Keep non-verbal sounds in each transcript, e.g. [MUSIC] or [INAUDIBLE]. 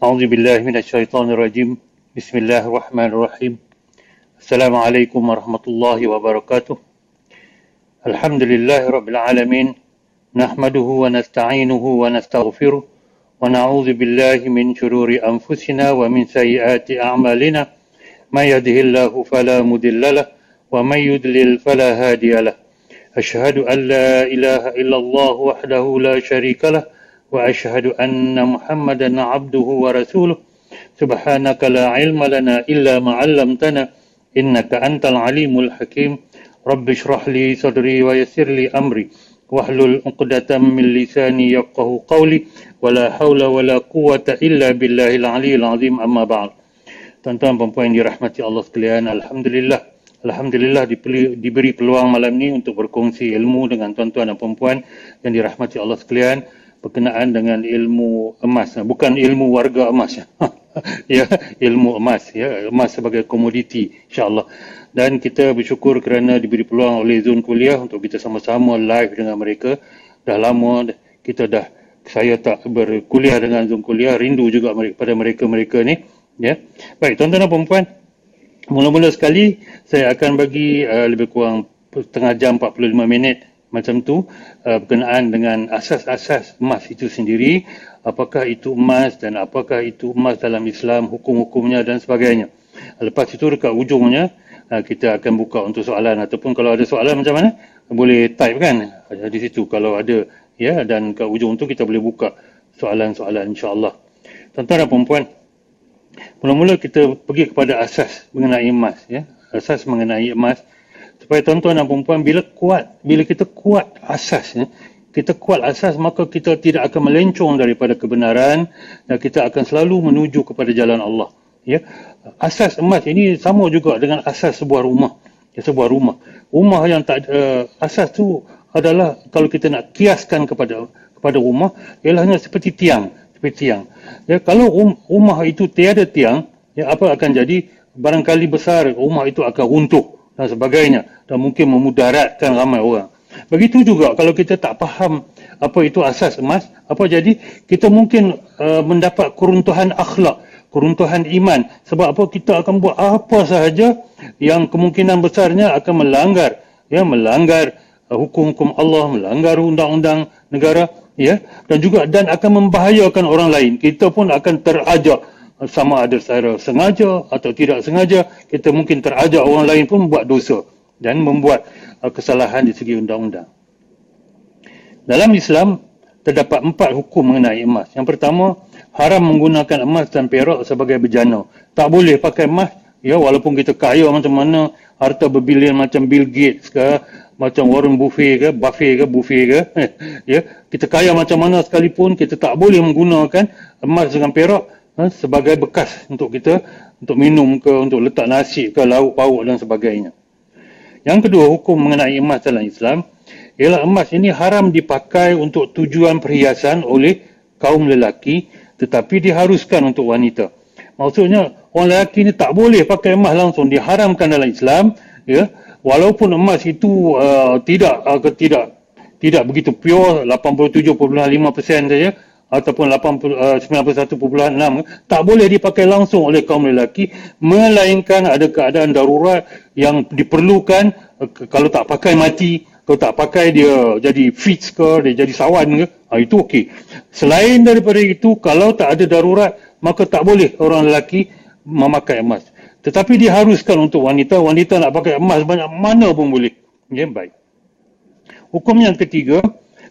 أعوذ بالله من الشيطان الرجيم. بسم الله الرحمن الرحيم. السلام عليكم ورحمة الله وبركاته. الحمد لله رب العالمين. نحمده ونستعينه ونستغفره ونعوذ بالله من شرور أنفسنا ومن سيئات أعمالنا. ما يهده الله فلا مضل له ومن يضلل فلا هادي له. أشهد أن لا إله إلا الله وحده لا شريك له وأشهد أن محمدا عبده ورسوله سبحانك لا علم لنا إلا ما علمتنا إنك أنت العليم الحكيم رب اشرح لي صدري ويسر لي أمري واحلل عقدة من لساني يفقه قولي ولا حول ولا قوة إلا بالله العلي العظيم أما بعد Tuan-tuan dan puan yang dirahmati Allah sekalian, Alhamdulillah. Alhamdulillah diberi, diberi peluang malam ni untuk berkongsi ilmu dengan tuan-tuan dan puan yang dirahmati Allah sekalian berkenaan dengan ilmu emas. Bukan ilmu warga emas. [LAUGHS] ya, ilmu emas. Ya, emas sebagai komoditi insyaAllah. Dan kita bersyukur kerana diberi peluang oleh Zon Kuliah untuk kita sama-sama live dengan mereka. Dah lama kita dah, saya tak berkuliah dengan Zon Kuliah, rindu juga pada mereka-mereka ni. Ya. Baik, tuan-tuan dan puan mula-mula sekali saya akan bagi uh, lebih kurang setengah jam 45 minit macam tu uh, berkenaan dengan asas-asas emas itu sendiri, apakah itu emas dan apakah itu emas dalam Islam, hukum-hukumnya dan sebagainya. Lepas itu dekat ujungnya uh, kita akan buka untuk soalan ataupun kalau ada soalan macam mana boleh type kan uh, di situ kalau ada ya dan kat ujung tu kita boleh buka soalan-soalan insya-Allah. Tuan-tuan dan puan-puan, Mula-mula kita pergi kepada asas mengenai emas ya. Asas mengenai emas supaya tuan-tuan dan puan bila kuat, bila kita kuat asas ya, kita kuat asas maka kita tidak akan melencong daripada kebenaran dan kita akan selalu menuju kepada jalan Allah ya. Asas emas ini sama juga dengan asas sebuah rumah. Ya, sebuah rumah. Rumah yang tak uh, asas tu adalah kalau kita nak kiaskan kepada kepada rumah ialah hanya seperti tiang seperti tiang. Ya, kalau um, rumah itu tiada tiang, ya, apa akan jadi? Barangkali besar rumah itu akan runtuh dan sebagainya dan mungkin memudaratkan ramai orang. Begitu juga kalau kita tak faham apa itu asas emas, apa jadi? Kita mungkin uh, mendapat keruntuhan akhlak, keruntuhan iman. Sebab apa? Kita akan buat apa sahaja yang kemungkinan besarnya akan melanggar, ya, melanggar uh, hukum-hukum Allah, melanggar undang-undang negara ya dan juga dan akan membahayakan orang lain kita pun akan terajak sama ada secara sengaja atau tidak sengaja kita mungkin terajak orang lain pun buat dosa dan membuat uh, kesalahan di segi undang-undang. Dalam Islam terdapat empat hukum mengenai emas. Yang pertama haram menggunakan emas dan perak sebagai bejana. Tak boleh pakai emas ya walaupun kita kaya macam mana harta berbilion macam Bill Gates ke macam Warren Buffett ke, Buffett ke, Buffett ke, [LAUGHS] ya, kita kaya macam mana sekalipun, kita tak boleh menggunakan emas dengan perak ha, sebagai bekas untuk kita, untuk minum ke, untuk letak nasi ke, lauk pauk dan sebagainya. Yang kedua, hukum mengenai emas dalam Islam, ialah emas ini haram dipakai untuk tujuan perhiasan oleh kaum lelaki, tetapi diharuskan untuk wanita. Maksudnya, orang lelaki ini tak boleh pakai emas langsung, diharamkan dalam Islam, ya, walaupun emas itu uh, tidak uh, tidak tidak begitu pure 87.5% saja ataupun 80, uh, 91.6 tak boleh dipakai langsung oleh kaum lelaki melainkan ada keadaan darurat yang diperlukan uh, kalau tak pakai mati kalau tak pakai dia jadi fit ke dia jadi sawan ke uh, itu okey selain daripada itu kalau tak ada darurat maka tak boleh orang lelaki memakai emas tetapi diharuskan untuk wanita, wanita nak pakai emas banyak mana pun boleh. Ya, baik. Hukum yang ketiga,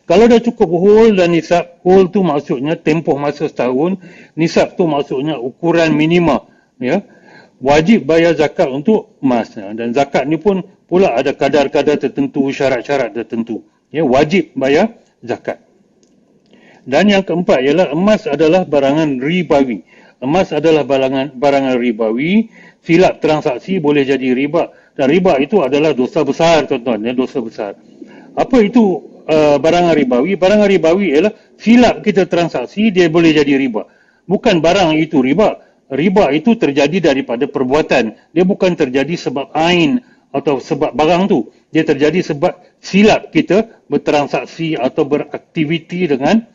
kalau dah cukup hul dan nisab, hul tu maksudnya tempoh masa setahun, nisab tu maksudnya ukuran minima. Ya, wajib bayar zakat untuk emas. Dan zakat ni pun pula ada kadar-kadar tertentu, syarat-syarat tertentu. Ya, wajib bayar zakat. Dan yang keempat ialah emas adalah barangan ribawi. Emas adalah barangan, barangan ribawi silap transaksi boleh jadi riba dan riba itu adalah dosa besar tuan-tuan ya dosa besar apa itu uh, barangan ribawi barangan ribawi ialah silap kita transaksi dia boleh jadi riba bukan barang itu riba riba itu terjadi daripada perbuatan dia bukan terjadi sebab ain atau sebab barang tu dia terjadi sebab silap kita bertransaksi atau beraktiviti dengan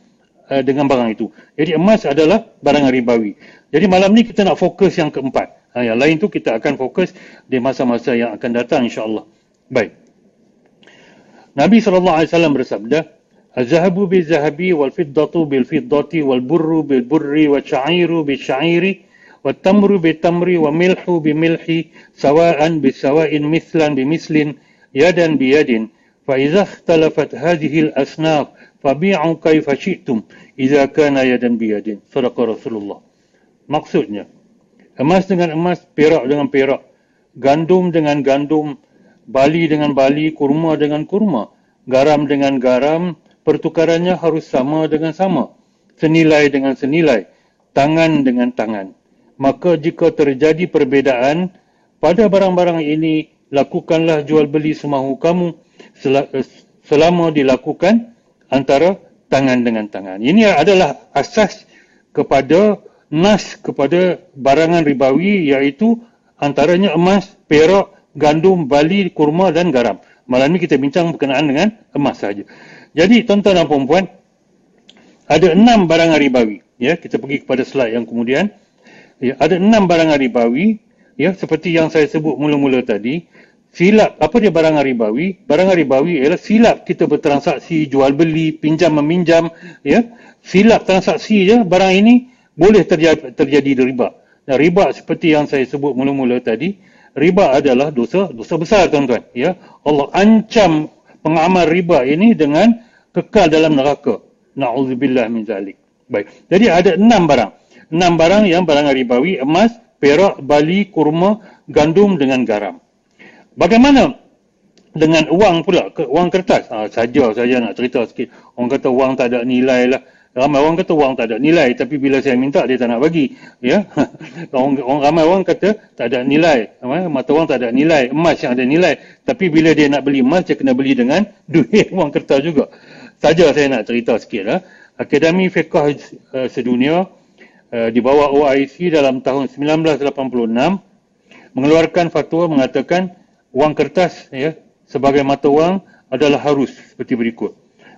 uh, dengan barang itu. Jadi emas adalah barang ribawi. Jadi malam ni kita nak fokus yang keempat. Ha, yang lain tu kita akan fokus di masa-masa yang akan datang insya-Allah. Baik. Nabi SAW bersabda, "Az-zahabu bil-zahabi wal-fiddatu bil-fiddati wal-burru bil-burri wash-sha'iru bil-sha'iri wat-tamru bil-tamri wa milhu bil-milhi sawa'an bis-sawa'in mithlan bi-mithlin yadan bi-yadin." فإذا اختلفت هذه الأصناف فبيعوا كيف شئتم إذا كان يدا بيد صدق رسول الله maksudnya emas dengan emas perak dengan perak gandum dengan gandum bali dengan bali kurma dengan kurma. Garam dengan garam pertukarannya harus sama dengan sama. Senilai dengan senilai tangan dengan tangan. Maka jika terjadi perbezaan pada barang-barang ini lakukanlah jual beli semahu kamu. Selama dilakukan antara tangan dengan tangan. Ini adalah asas kepada nas kepada barangan ribawi iaitu antaranya emas, perak, gandum, bali, kurma dan garam. Malam ini kita bincang berkenaan dengan emas saja. Jadi tuan-tuan dan puan ada enam barangan ribawi. Ya, kita pergi kepada slide yang kemudian. Ya, ada enam barangan ribawi ya seperti yang saya sebut mula-mula tadi silap apa dia barang ribawi barang ribawi ialah silap kita bertransaksi jual beli pinjam meminjam ya silap transaksi je barang ini boleh terjadi, terjadi riba dan riba seperti yang saya sebut mula-mula tadi riba adalah dosa dosa besar tuan-tuan. Ya Allah ancam pengamal riba ini dengan kekal dalam neraka. Naudzubillah min zalik. Baik. Jadi ada enam barang. Enam barang yang barang ribawi emas perak bali kurma gandum dengan garam. Bagaimana dengan wang pula, wang kertas? Ha, saja saja nak cerita sikit. Orang kata wang tak ada nilai lah. Ramai orang kata wang tak ada nilai tapi bila saya minta dia tak nak bagi. Ya. [LAUGHS] orang, orang ramai orang kata tak ada nilai. Mata wang tak ada nilai. Emas yang ada nilai. Tapi bila dia nak beli emas dia kena beli dengan [LAUGHS] duit wang kertas juga. Saja saya nak cerita sikit lah. Akademi Fiqah uh, Sedunia uh, di bawah OIC dalam tahun 1986 mengeluarkan fatwa mengatakan wang kertas ya sebagai mata wang adalah harus seperti berikut.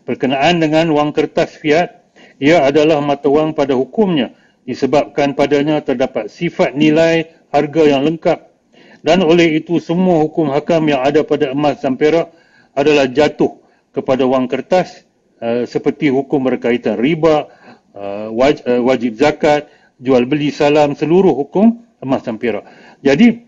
Berkenaan dengan wang kertas fiat, ia adalah mata wang pada hukumnya disebabkan padanya terdapat sifat nilai harga yang lengkap dan oleh itu semua hukum hakam yang ada pada emas dan perak adalah jatuh kepada wang kertas uh, seperti hukum berkaitan riba, uh, waj, uh, wajib zakat, jual beli salam, seluruh hukum emas dan perak. Jadi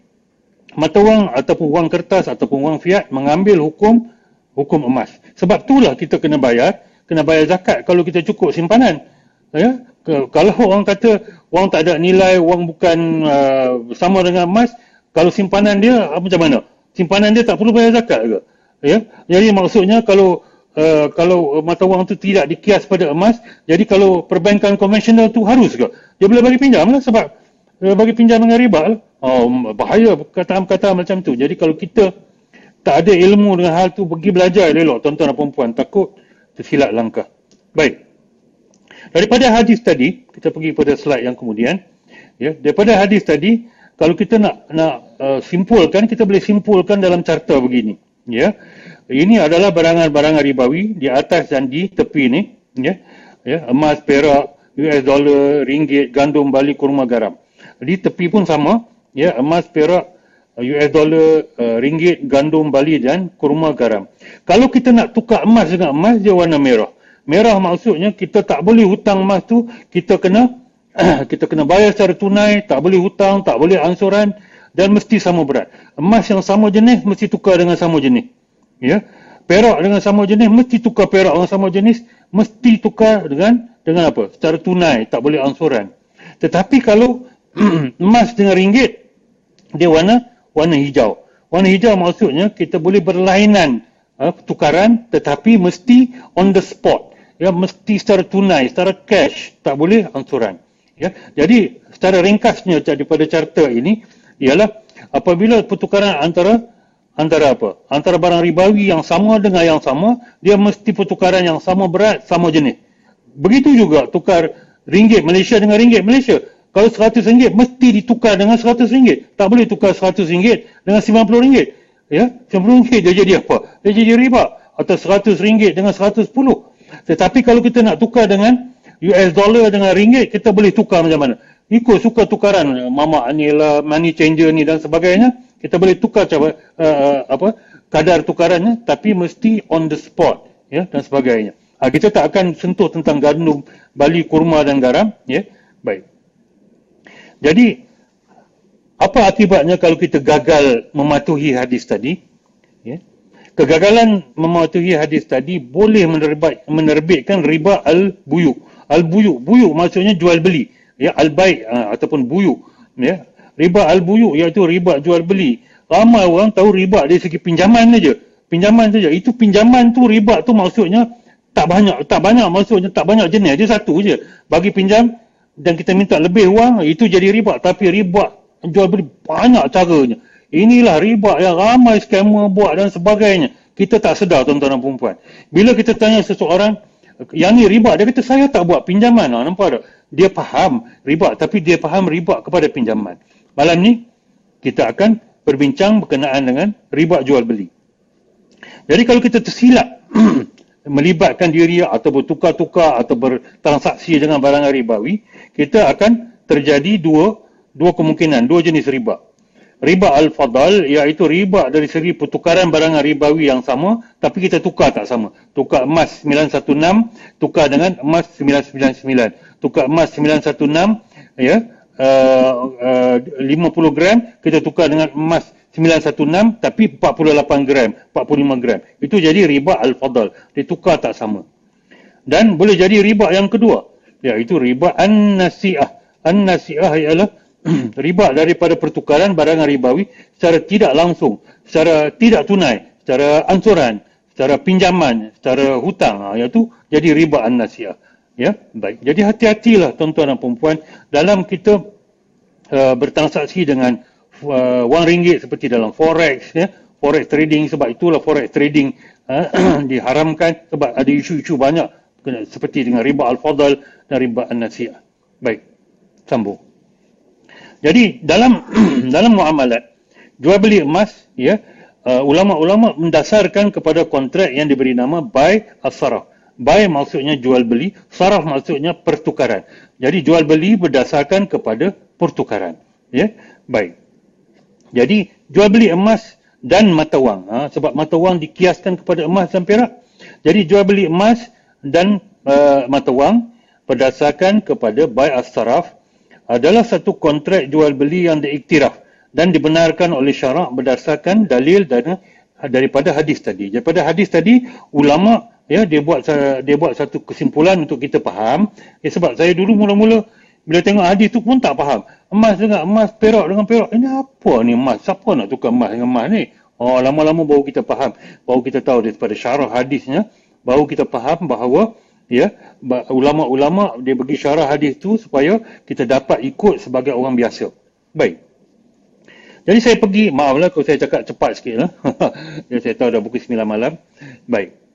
mata wang ataupun wang kertas ataupun wang fiat mengambil hukum hukum emas. Sebab itulah kita kena bayar, kena bayar zakat kalau kita cukup simpanan. Ya? Kalau orang kata wang tak ada nilai, wang bukan uh, sama dengan emas, kalau simpanan dia apa macam mana? Simpanan dia tak perlu bayar zakat ke? Ya? Jadi maksudnya kalau uh, kalau mata wang tu tidak dikias pada emas, jadi kalau perbankan konvensional tu harus ke? Dia boleh bagi pinjam lah sebab uh, bagi pinjam dengan riba lah. Oh, bahaya kata-kata macam tu. Jadi kalau kita tak ada ilmu dengan hal tu, pergi belajar elok tuan-tuan dan perempuan. Takut tersilap langkah. Baik. Daripada hadis tadi, kita pergi pada slide yang kemudian. Ya, daripada hadis tadi, kalau kita nak nak uh, simpulkan, kita boleh simpulkan dalam carta begini. Ya, ini adalah barangan-barangan ribawi di atas dan di tepi ni. Ya, ya, emas, perak, US dollar, ringgit, gandum, bali, kurma, garam. Di tepi pun sama ya emas perak US dollar uh, ringgit gandum bali dan kurma garam. Kalau kita nak tukar emas dengan emas dia warna merah. Merah maksudnya kita tak boleh hutang emas tu kita kena [CLEARS THROAT] kita kena bayar secara tunai tak boleh hutang tak boleh ansuran dan mesti sama berat. Emas yang sama jenis mesti tukar dengan sama jenis. Ya? Perak dengan sama jenis mesti tukar perak dengan sama jenis mesti tukar dengan dengan apa? Secara tunai tak boleh ansuran. Tetapi kalau [CLEARS THROAT] emas dengan ringgit dia warna warna hijau. Warna hijau maksudnya kita boleh berlainan uh, tukaran tetapi mesti on the spot. Ya mesti secara tunai, secara cash, tak boleh angsuran. Ya. Jadi secara ringkasnya daripada carta ini ialah apabila pertukaran antara antara apa? Antara barang ribawi yang sama dengan yang sama, dia mesti pertukaran yang sama berat, sama jenis. Begitu juga tukar ringgit Malaysia dengan ringgit Malaysia. Kalau seratus ringgit mesti ditukar dengan seratus ringgit. Tak boleh tukar seratus ringgit dengan sembilan puluh ringgit. Ya, sembilan puluh ringgit dia jadi apa? Dia jadi riba. Atau seratus ringgit dengan seratus puluh. Tetapi kalau kita nak tukar dengan US dollar dengan ringgit kita boleh tukar macam mana ikut suka tukaran mama ni lah money changer ni dan sebagainya kita boleh tukar cara uh, apa kadar tukarannya tapi mesti on the spot ya dan sebagainya ha, kita tak akan sentuh tentang gandum bali kurma dan garam ya jadi apa akibatnya kalau kita gagal mematuhi hadis tadi? Ya. Kegagalan mematuhi hadis tadi boleh menerbit, menerbitkan riba al-buyuk al-buyuk buyuk maksudnya jual beli. Ya al-bai uh, ataupun buyu ya. Riba al-buyu iaitu riba jual beli. Ramai orang tahu riba dari segi pinjaman saja. Pinjaman saja. Itu pinjaman tu riba tu maksudnya tak banyak tak banyak maksudnya tak banyak jenis. Dia satu je. Bagi pinjam dan kita minta lebih wang itu jadi riba tapi riba jual beli banyak caranya. Inilah riba yang ramai scammer buat dan sebagainya. Kita tak sedar tuan-tuan dan puan bila kita tanya seseorang yang ni riba dia kata saya tak buat pinjaman. Ha, nampak tak? Dia faham riba tapi dia faham riba kepada pinjaman. Malam ni kita akan berbincang berkenaan dengan riba jual beli. Jadi kalau kita tersilap [CLEARS THROAT] melibatkan diri atau bertukar-tukar atau bertransaksi dengan barang ribawi, kita akan terjadi dua dua kemungkinan, dua jenis riba. Riba al-fadal iaitu riba dari segi pertukaran barang ribawi yang sama tapi kita tukar tak sama. Tukar emas 916 tukar dengan emas 999 tukar emas 916 ya uh, uh, 50 gram kita tukar dengan emas 916 tapi 48 gram 45 gram. Itu jadi riba al-fadal ditukar tak sama. Dan boleh jadi riba yang kedua iaitu riba an-nasi'ah. An-nasi'ah ialah [CLEARS THROAT] riba daripada pertukaran barang ribawi secara tidak langsung secara tidak tunai secara ansuran secara pinjaman secara hutang. Ha, iaitu jadi riba an-nasi'ah. Ya, baik. Jadi hati-hatilah tuan-tuan dan puan dalam kita uh, bertransaksi dengan uh, wang ringgit seperti dalam forex ya. Forex trading sebab itulah forex trading uh, [CLEARS THROAT] diharamkan sebab ada isu-isu banyak seperti dengan riba al-fadal dan riba an-nasi'ah. Baik. Sambung. Jadi dalam [CLEARS THROAT] dalam muamalat jual beli emas ya uh, ulama-ulama mendasarkan kepada kontrak yang diberi nama buy as-sarah Buy maksudnya jual beli, saraf maksudnya pertukaran. Jadi jual beli berdasarkan kepada pertukaran. Ya, baik. Jadi jual beli emas dan mata wang. Ha? sebab mata wang dikiaskan kepada emas dan perak. Jadi jual beli emas dan uh, mata wang berdasarkan kepada buy as saraf adalah satu kontrak jual beli yang diiktiraf dan dibenarkan oleh syarak berdasarkan dalil dan daripada hadis tadi. Daripada hadis tadi ulama ya dia buat dia buat satu kesimpulan untuk kita faham ya sebab saya dulu mula-mula bila tengok hadis tu pun tak faham emas dengan emas perak dengan perak ini apa ni emas siapa nak tukar emas dengan emas ni oh lama-lama baru kita faham baru kita tahu daripada syarah hadisnya baru kita faham bahawa ya ulama-ulama dia bagi syarah hadis tu supaya kita dapat ikut sebagai orang biasa baik jadi saya pergi maaflah kalau saya cakap cepat sikit lah. [LAUGHS] saya tahu dah pukul 9 malam baik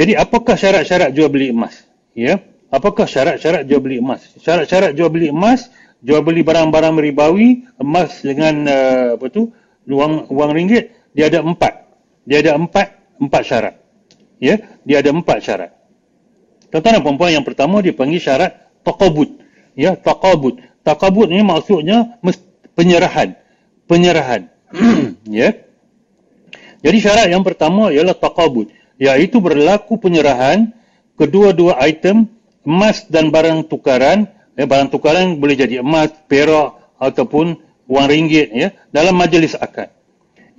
jadi apakah syarat-syarat jual beli emas? Ya. Apakah syarat-syarat jual beli emas? Syarat-syarat jual beli emas, jual beli barang-barang ribawi, emas dengan uh, apa tu? Wang wang ringgit, dia ada empat. Dia ada empat empat syarat. Ya, dia ada empat syarat. Tuan-tuan dan puan yang pertama dia panggil syarat taqabud. Ya, taqabud. Taqabud ni maksudnya penyerahan. Penyerahan. [CLEARS THROAT] ya. Jadi syarat yang pertama ialah taqabud iaitu berlaku penyerahan kedua-dua item emas dan barang tukaran ya, barang tukaran boleh jadi emas, perak ataupun wang ringgit ya dalam majlis akad.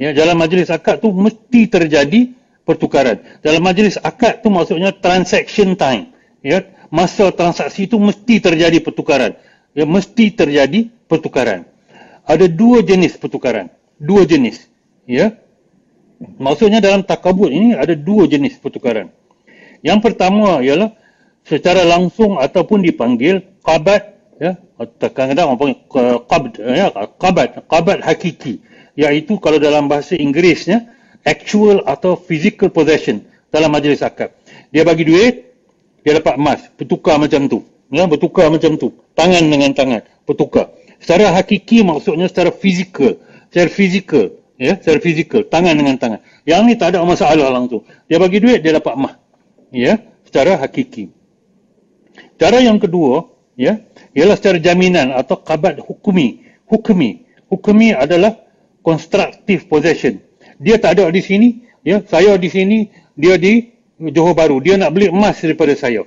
Ya dalam majlis akad tu mesti terjadi pertukaran. Dalam majlis akad tu maksudnya transaction time. Ya masa transaksi tu mesti terjadi pertukaran. Ya mesti terjadi pertukaran. Ada dua jenis pertukaran. Dua jenis. Ya Maksudnya dalam takabut ini ada dua jenis pertukaran. Yang pertama ialah secara langsung ataupun dipanggil qabat ya kadang-kadang orang panggil qabd ya qabat qabat hakiki iaitu kalau dalam bahasa Inggerisnya actual atau physical possession dalam majlis akad. Dia bagi duit, dia dapat emas, bertukar macam tu. Ya, bertukar macam tu. Tangan dengan tangan, bertukar. Secara hakiki maksudnya secara fizikal. Secara fizikal ya secara fizikal tangan dengan tangan yang ni tak ada masalah langsung dia bagi duit dia dapat mah ya secara hakiki Cara yang kedua, ya, ialah secara jaminan atau kabat hukumi. Hukumi. Hukumi adalah constructive possession. Dia tak ada di sini, ya, saya di sini, dia di Johor Bahru. Dia nak beli emas daripada saya.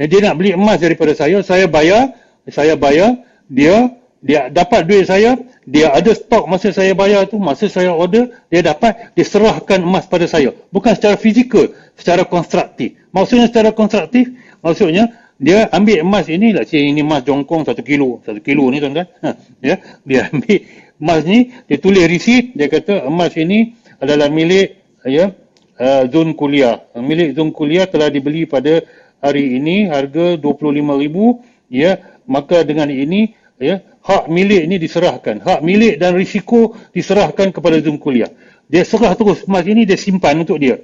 Dia nak beli emas daripada saya, saya bayar, saya bayar, dia dia dapat duit saya, dia ada stok masa saya bayar tu, masa saya order, dia dapat, dia serahkan emas pada saya. Bukan secara fizikal, secara konstruktif. Maksudnya secara konstruktif, maksudnya dia ambil emas ini, lah ini emas jongkong satu kilo, satu kilo ni tuan-tuan. Ha, ya, dia [LAUGHS] ambil emas ni, dia tulis receipt, dia kata emas ini adalah milik ya, uh, zon kuliah. Milik zon kuliah telah dibeli pada hari ini harga 25,000 ya, maka dengan ini ya, hak milik ini diserahkan. Hak milik dan risiko diserahkan kepada zon kuliah. Dia serah terus emas ini, dia simpan untuk dia.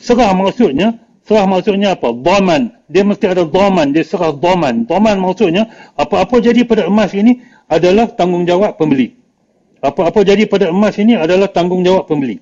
Serah maksudnya, Serah maksudnya apa? Dhaman. Dia mesti ada dhaman. Dia serah dhaman. Dhaman maksudnya, apa-apa jadi pada emas ini adalah tanggungjawab pembeli. Apa-apa jadi pada emas ini adalah tanggungjawab pembeli.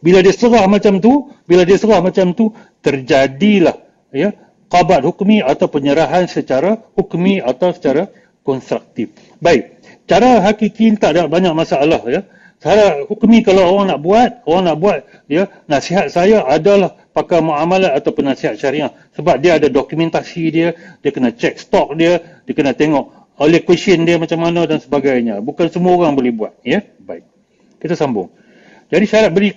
Bila dia serah macam tu, bila dia serah macam tu, terjadilah ya, qabat hukmi atau penyerahan secara hukmi atau secara konstruktif. Baik. Cara hakiki tak ada banyak masalah ya. Cara hukmi kalau orang nak buat, orang nak buat ya, nasihat saya adalah pakar muamalat atau penasihat syariah. Sebab dia ada dokumentasi dia dia kena check stok dia dia kena tengok oleh question dia macam mana dan sebagainya. Bukan semua orang boleh buat ya? Baik. Kita sambung. Jadi syarat beri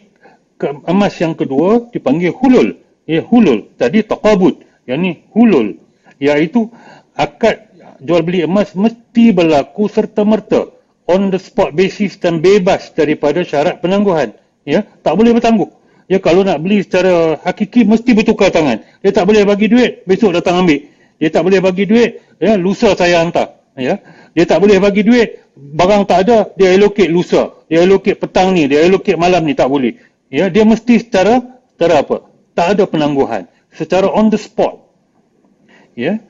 emas yang kedua dipanggil hulul. Ya hulul. Tadi taqabud yang ni hulul. Iaitu akad jual beli emas mesti berlaku serta merta on the spot basis dan bebas daripada syarat penangguhan. Ya tak boleh bertangguh Ya kalau nak beli secara hakiki mesti bertukar tangan. Dia tak boleh bagi duit, besok datang ambil. Dia tak boleh bagi duit, ya lusa saya hantar. Ya. Dia tak boleh bagi duit, barang tak ada, dia allocate lusa. Dia allocate petang ni, dia allocate malam ni tak boleh. Ya, dia mesti secara secara apa? Tak ada penangguhan. Secara on the spot. Ya.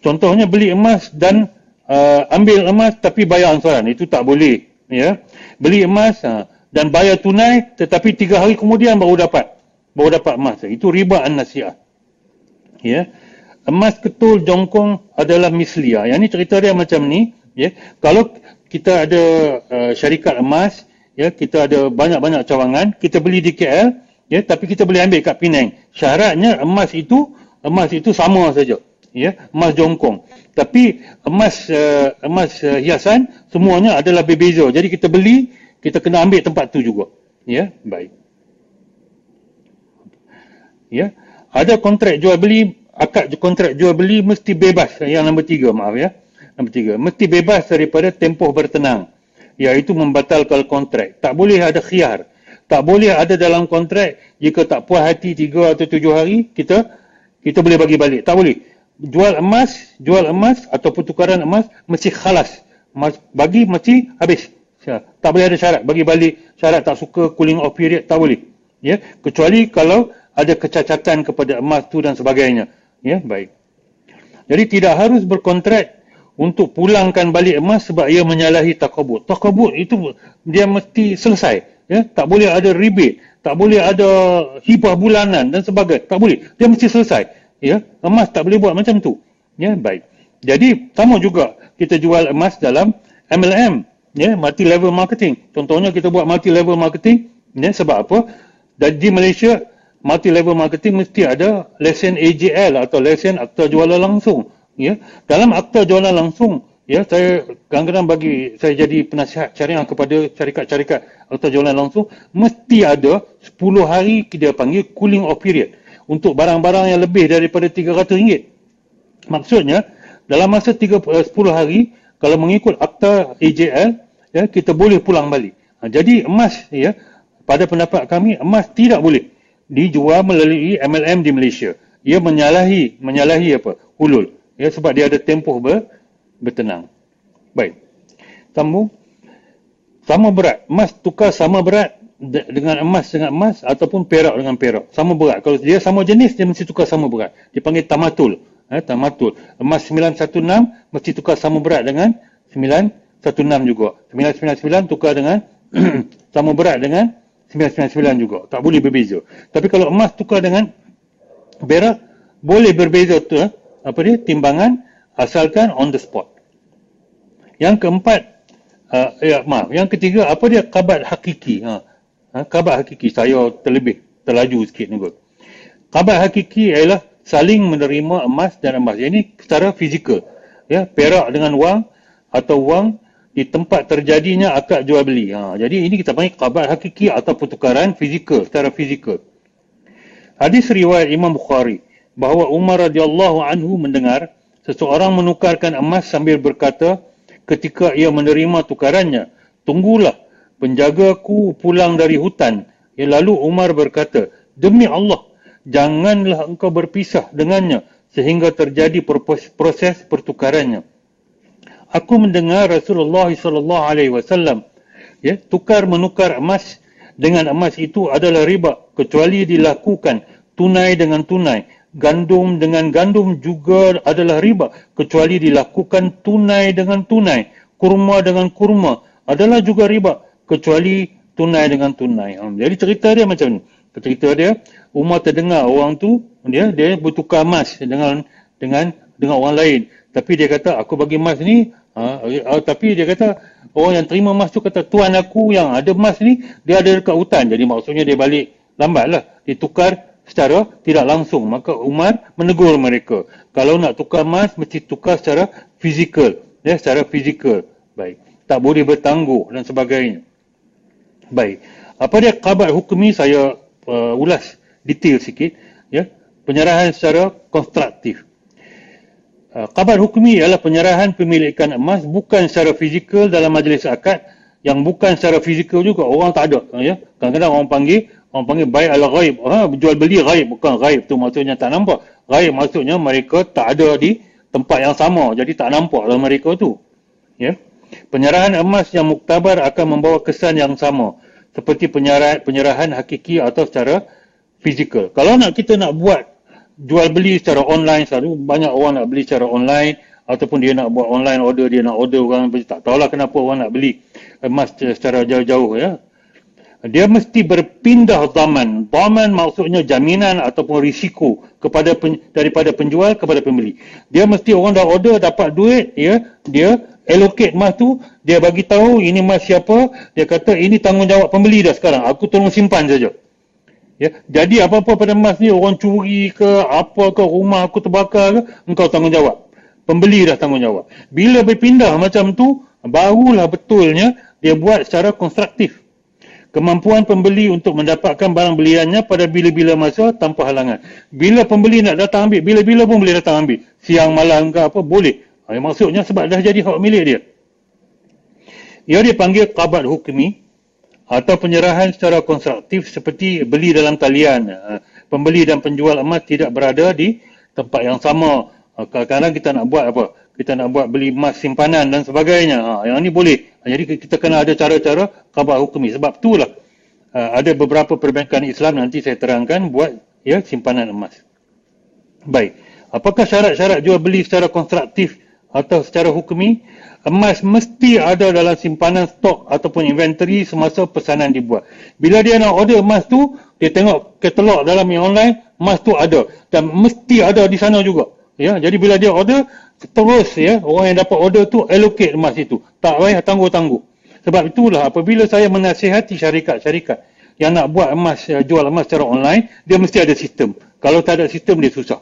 Contohnya beli emas dan uh, ambil emas tapi bayar ansaran, itu tak boleh. Ya. Beli emas, uh, dan bayar tunai tetapi tiga hari kemudian baru dapat. Baru dapat emas. Itu riba an-nasiah. Ya. Emas ketul jongkong adalah mislia yang ni cerita dia macam ni ya. Kalau kita ada uh, syarikat emas ya kita ada banyak-banyak cawangan kita beli di KL ya tapi kita boleh ambil kat Penang. Syaratnya emas itu emas itu sama saja ya. Emas jongkong. Tapi emas uh, emas uh, hiasan semuanya adalah berbeza. Jadi kita beli kita kena ambil tempat tu juga. Ya, baik. Ya, ada kontrak jual beli, akad kontrak jual beli mesti bebas. Yang nombor tiga, maaf ya. Nombor tiga, mesti bebas daripada tempoh bertenang. Iaitu membatalkan kontrak. Tak boleh ada khiar. Tak boleh ada dalam kontrak, jika tak puas hati tiga atau tujuh hari, kita kita boleh bagi balik. Tak boleh. Jual emas, jual emas atau pertukaran emas, mesti khalas. Bagi mesti habis. Tak boleh ada syarat. Bagi balik syarat tak suka cooling off period, tak boleh. Ya, Kecuali kalau ada kecacatan kepada emas tu dan sebagainya. Ya, Baik. Jadi tidak harus berkontrak untuk pulangkan balik emas sebab ia menyalahi takabut. Takabut itu dia mesti selesai. Ya, Tak boleh ada rebate. Tak boleh ada hibah bulanan dan sebagainya. Tak boleh. Dia mesti selesai. Ya, Emas tak boleh buat macam tu. Ya, Baik. Jadi sama juga kita jual emas dalam MLM ya multi level marketing. Contohnya kita buat multi level marketing ya sebab apa? Dan di Malaysia multi level marketing mesti ada lesen AJL atau lesen akta jualan langsung ya. Dalam akta jualan langsung ya saya kadang-kadang bagi saya jadi penasihat syariah kepada syarikat-syarikat akta jualan langsung mesti ada 10 hari dia panggil cooling off period untuk barang-barang yang lebih daripada RM300 maksudnya dalam masa 3, 10 eh, hari kalau mengikut akta AJL ya kita boleh pulang balik. Ha, jadi emas ya pada pendapat kami emas tidak boleh dijual melalui MLM di Malaysia. Ia menyalahi menyalahi apa? Hulul ya sebab dia ada tempoh ber, bertenang. Baik. Sambung. Sama berat. Emas tukar sama berat dengan emas dengan emas ataupun perak dengan perak. Sama berat. Kalau dia sama jenis dia mesti tukar sama berat. Dipanggil tamatul eh, tamatul. Emas 916 mesti tukar sama berat dengan 916 juga. 999 tukar dengan [CLEARS THROAT] sama berat dengan 999 juga. Tak boleh berbeza. Tapi kalau emas tukar dengan perak, boleh berbeza tu, eh? apa dia timbangan asalkan on the spot yang keempat uh, ya maaf yang ketiga apa dia kabat hakiki ha, ha kabat hakiki saya terlebih terlaju sikit ni kot kabat hakiki ialah saling menerima emas dan emas ini secara fizikal ya perak dengan wang atau wang di tempat terjadinya akad jual beli. Ha, jadi ini kita panggil kabar hakiki atau pertukaran fizikal, secara fizikal. Hadis riwayat Imam Bukhari bahawa Umar radhiyallahu anhu mendengar seseorang menukarkan emas sambil berkata ketika ia menerima tukarannya, tunggulah penjagaku pulang dari hutan. Ya, lalu Umar berkata, demi Allah, janganlah engkau berpisah dengannya sehingga terjadi proses pertukarannya. Aku mendengar Rasulullah sallallahu alaihi wasallam ya tukar menukar emas dengan emas itu adalah riba kecuali dilakukan tunai dengan tunai. Gandum dengan gandum juga adalah riba kecuali dilakukan tunai dengan tunai. Kurma dengan kurma adalah juga riba kecuali tunai dengan tunai. Ha, jadi cerita dia macam ni cerita dia Umar terdengar orang tu dia dia bertukar emas dengan dengan dengan orang lain. Tapi dia kata aku bagi emas ni Ha, uh, tapi dia kata orang yang terima emas tu kata tuan aku yang ada emas ni dia ada dekat hutan. Jadi maksudnya dia balik lambat lah. Ditukar secara tidak langsung. Maka Umar menegur mereka. Kalau nak tukar emas mesti tukar secara fizikal. Ya secara fizikal. Baik. Tak boleh bertangguh dan sebagainya. Baik. Apa dia khabar hukumi saya uh, ulas detail sikit ya. Penyerahan secara konstruktif. Uh, hukmi ialah penyerahan pemilikan emas bukan secara fizikal dalam majlis akad yang bukan secara fizikal juga orang tak ada ya. Kadang-kadang orang panggil orang panggil baik ala ghaib. Ha jual beli ghaib bukan ghaib tu maksudnya tak nampak. Ghaib maksudnya mereka tak ada di tempat yang sama jadi tak nampak dalam mereka tu ya. Penyerahan emas yang muktabar akan membawa kesan yang sama seperti penyerahan penyerahan hakiki atau secara fizikal. Kalau nak kita nak buat jual beli secara online selalu banyak orang nak beli secara online ataupun dia nak buat online order dia nak order orang tak tahulah kenapa orang nak beli emas secara jauh-jauh ya. Dia mesti berpindah zaman. Zaman maksudnya jaminan ataupun risiko kepada pen, daripada penjual kepada pembeli. Dia mesti orang dah order dapat duit ya dia allocate emas tu dia bagi tahu ini emas siapa dia kata ini tanggungjawab pembeli dah sekarang aku tolong simpan saja Ya, jadi apa-apa pada emas ni orang curi ke apa ke rumah aku terbakar ke engkau tanggungjawab. Pembeli dah tanggungjawab. Bila berpindah macam tu barulah betulnya dia buat secara konstruktif. Kemampuan pembeli untuk mendapatkan barang beliannya pada bila-bila masa tanpa halangan. Bila pembeli nak datang ambil, bila-bila pun boleh datang ambil. Siang, malam ke apa, boleh. Ha, maksudnya sebab dah jadi hak milik dia. Ia dipanggil qabat hukmi atau penyerahan secara konstruktif seperti beli dalam talian. Ha, pembeli dan penjual emas tidak berada di tempat yang sama. Ha, kadang-kadang kita nak buat apa? Kita nak buat beli emas simpanan dan sebagainya. Ha, yang ini boleh. Jadi kita kena ada cara-cara khabar hukumi. Sebab itulah ada beberapa perbankan Islam nanti saya terangkan buat ya simpanan emas. Baik. Apakah syarat-syarat jual beli secara konstruktif atau secara hukumi? emas mesti ada dalam simpanan stok ataupun inventory semasa pesanan dibuat. Bila dia nak order emas tu, dia tengok katalog dalam yang online, emas tu ada dan mesti ada di sana juga. Ya, jadi bila dia order terus ya, orang yang dapat order tu allocate emas itu. Tak payah tangguh-tangguh. Sebab itulah apabila saya menasihati syarikat-syarikat yang nak buat emas, jual emas secara online, dia mesti ada sistem. Kalau tak ada sistem, dia susah.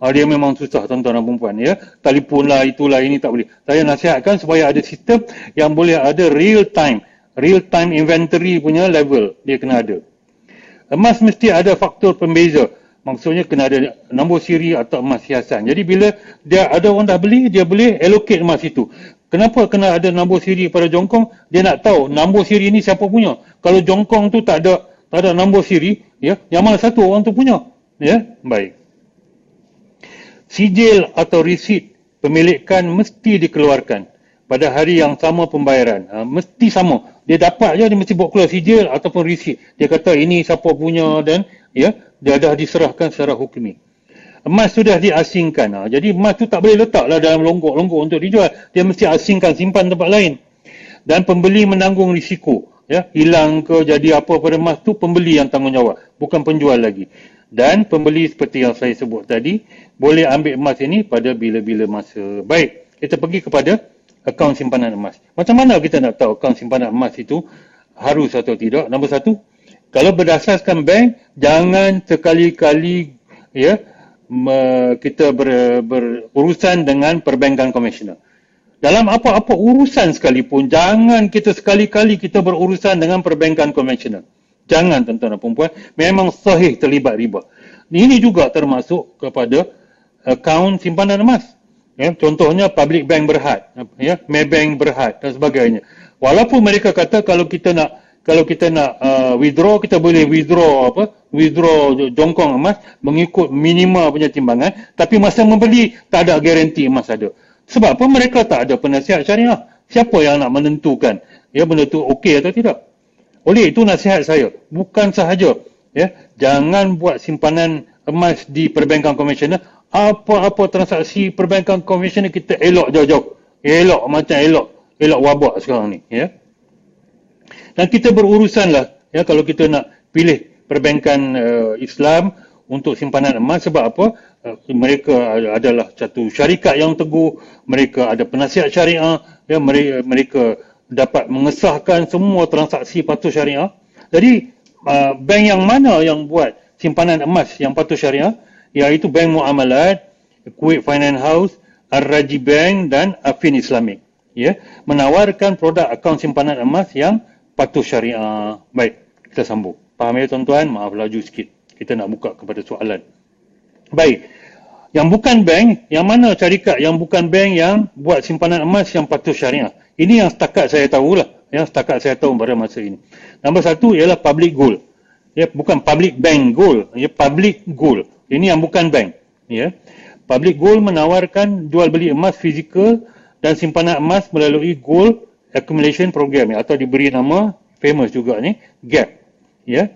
Uh, dia memang susah tuan-tuan dan perempuan ya. Telefon lah itulah ini tak boleh. Saya nasihatkan supaya ada sistem yang boleh ada real time. Real time inventory punya level dia kena ada. Emas mesti ada faktor pembeza. Maksudnya kena ada nombor siri atau emas hiasan. Jadi bila dia ada orang dah beli, dia boleh allocate emas itu. Kenapa kena ada nombor siri pada jongkong? Dia nak tahu nombor siri ini siapa punya. Kalau jongkong tu tak ada tak ada nombor siri, ya, yang mana satu orang tu punya. Ya, baik sijil atau risit pemilikan mesti dikeluarkan pada hari yang sama pembayaran. Ha, mesti sama. Dia dapat je dia mesti buat keluar sijil ataupun risit. Dia kata ini siapa punya dan ya dia dah diserahkan secara hukumi. Emas sudah diasingkan. Ha, jadi emas tu tak boleh letaklah dalam longgok-longgok untuk dijual. Dia mesti asingkan simpan tempat lain. Dan pembeli menanggung risiko. Ya, hilang ke jadi apa pada emas tu pembeli yang tanggungjawab bukan penjual lagi dan pembeli seperti yang saya sebut tadi boleh ambil emas ini pada bila-bila masa. Baik, kita pergi kepada akaun simpanan emas. Macam mana kita nak tahu akaun simpanan emas itu harus atau tidak? Nombor satu, kalau berdasarkan bank, jangan sekali-kali ya kita ber, berurusan dengan perbankan konvensional. Dalam apa-apa urusan sekalipun, jangan kita sekali-kali kita berurusan dengan perbankan konvensional. Jangan tuan-tuan dan perempuan, memang sahih terlibat riba. Ini juga termasuk kepada akaun simpanan emas. Ya, contohnya public bank berhad, ya, Maybank berhad dan sebagainya. Walaupun mereka kata kalau kita nak kalau kita nak uh, withdraw kita boleh withdraw apa? Withdraw jongkong emas mengikut minima punya timbangan, tapi masa membeli tak ada garanti emas ada. Sebab apa mereka tak ada penasihat syariah? Siapa yang nak menentukan ya benda tu okey atau tidak? Oleh itu nasihat saya, bukan sahaja ya, jangan buat simpanan emas di perbankan konvensional, apa-apa transaksi perbankan konvensional kita elok jauh-jauh. Elok macam elok, elok wabak sekarang ni, ya. Dan kita berurusanlah ya kalau kita nak pilih perbankan uh, Islam untuk simpanan emas sebab apa? Uh, mereka adalah satu syarikat yang teguh, mereka ada penasihat syariah, ya mereka mereka dapat mengesahkan semua transaksi patuh syariah. Jadi uh, bank yang mana yang buat simpanan emas yang patuh syariah iaitu Bank Muamalat, Kuwait Finance House, Ar-Raji Bank dan Afin Islamic. Ya, menawarkan produk akaun simpanan emas yang patuh syariah. Baik, kita sambung. Faham ya tuan-tuan? Maaf laju sikit. Kita nak buka kepada soalan. Baik. Yang bukan bank, yang mana syarikat yang bukan bank yang buat simpanan emas yang patuh syariah? Ini yang setakat saya tahulah. Yang setakat saya tahu pada masa ini. Nombor satu ialah public gold. Ya, bukan public bank gold. Ya, public gold. Ini yang bukan bank. Ya. Public gold menawarkan jual beli emas fizikal dan simpanan emas melalui gold accumulation program ya, atau diberi nama famous juga ni GAP ya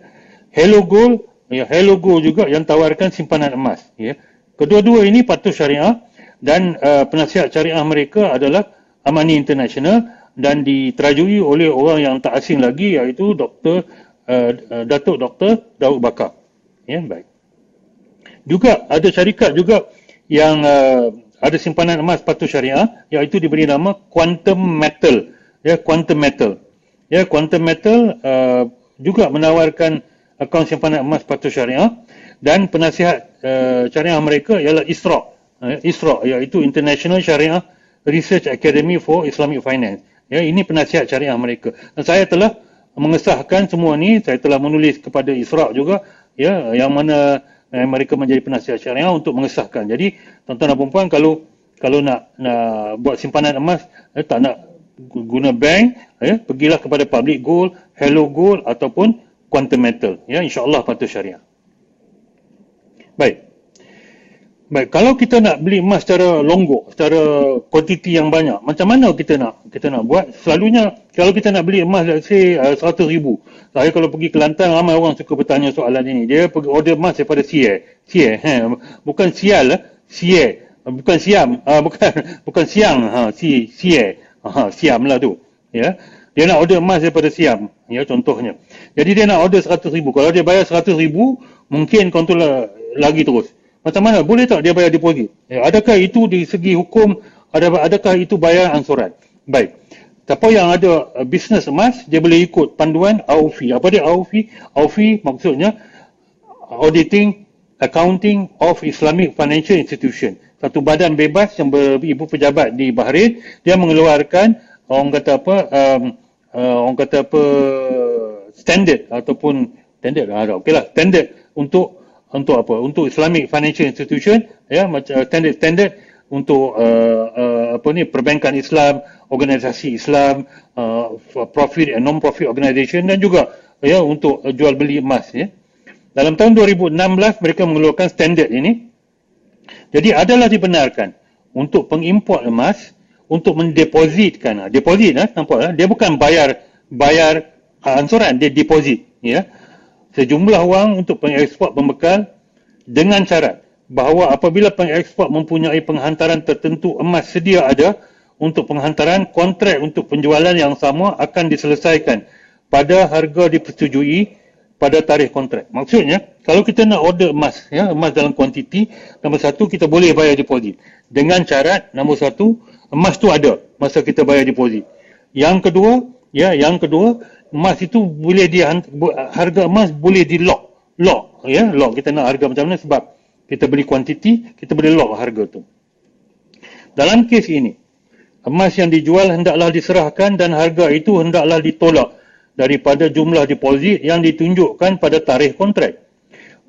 Hello Gold ya Hello Gold juga yang tawarkan simpanan emas ya kedua-dua ini patuh syariah dan uh, penasihat syariah mereka adalah Amani International dan diterajui oleh orang yang tak asing lagi iaitu Dr. Uh, uh, Datuk Dr. Daud Bakar ya baik juga ada syarikat juga yang uh, ada simpanan emas patuh syariah iaitu diberi nama Quantum Metal. Ya quantum metal. Ya quantum metal uh, juga menawarkan akaun simpanan emas patuh syariah dan penasihat uh, syariah mereka ialah ISRA uh, ISRA iaitu International Syariah Research Academy for Islamic Finance. Ya ini penasihat syariah mereka. Dan saya telah mengesahkan semua ni saya telah menulis kepada ISRA juga ya yang mana eh, mereka menjadi penasihat syariah untuk mengesahkan. Jadi tuan-tuan dan puan kalau kalau nak nak buat simpanan emas eh, tak nak guna bank ya pergilah kepada public gold hello gold ataupun quantum metal. Ya insyaallah syariah. Baik baik kalau kita nak beli emas secara longgok secara kuantiti yang banyak macam mana kita nak kita nak buat selalunya kalau kita nak beli emas let's say uh, 100 ribu saya kalau pergi Kelantan ramai orang suka bertanya soalan ini dia pergi order emas daripada Cie Cie he, bukan sial Cie bukan siam uh, [LAUGHS] bukan bukan siang ha si Cie Aha, Siam lah tu. Ya. Dia nak order emas daripada Siam. Ya, contohnya. Jadi dia nak order 100 ribu. Kalau dia bayar 100 ribu, mungkin kontrol lagi terus. Macam mana? Boleh tak dia bayar deposit? Ya, adakah itu di segi hukum, adakah itu bayar angsuran? Baik. Tapi yang ada uh, bisnes emas, dia boleh ikut panduan AUFI. Apa dia AUFI? AUFI maksudnya Auditing Accounting of Islamic Financial Institution satu badan bebas yang beribu pejabat di Bahrain dia mengeluarkan orang kata apa um, uh, orang kata apa standard ataupun standard lah okeylah standard untuk untuk apa untuk Islamic financial institution ya macam standard standard untuk uh, uh, apa ni perbankan Islam organisasi Islam uh, profit and non profit organisation dan juga ya untuk jual beli emas ya dalam tahun 2016 mereka mengeluarkan standard ini jadi adalah dibenarkan untuk pengimport emas untuk mendepositkan. Ah, deposit eh, nampak eh? Dia bukan bayar bayar uh, ansuran, dia deposit ya. Sejumlah wang untuk pengeksport pembekal dengan syarat bahawa apabila pengeksport mempunyai penghantaran tertentu emas sedia ada untuk penghantaran kontrak untuk penjualan yang sama akan diselesaikan pada harga dipersetujui pada tarikh kontrak. Maksudnya, kalau kita nak order emas, ya, emas dalam kuantiti, nombor satu, kita boleh bayar deposit. Dengan syarat, nombor satu, emas tu ada masa kita bayar deposit. Yang kedua, ya, yang kedua, emas itu boleh dia harga emas boleh di lock. Lock, ya, lock. Kita nak harga macam mana sebab kita beli kuantiti, kita boleh lock harga tu. Dalam kes ini, emas yang dijual hendaklah diserahkan dan harga itu hendaklah ditolak daripada jumlah deposit yang ditunjukkan pada tarikh kontrak.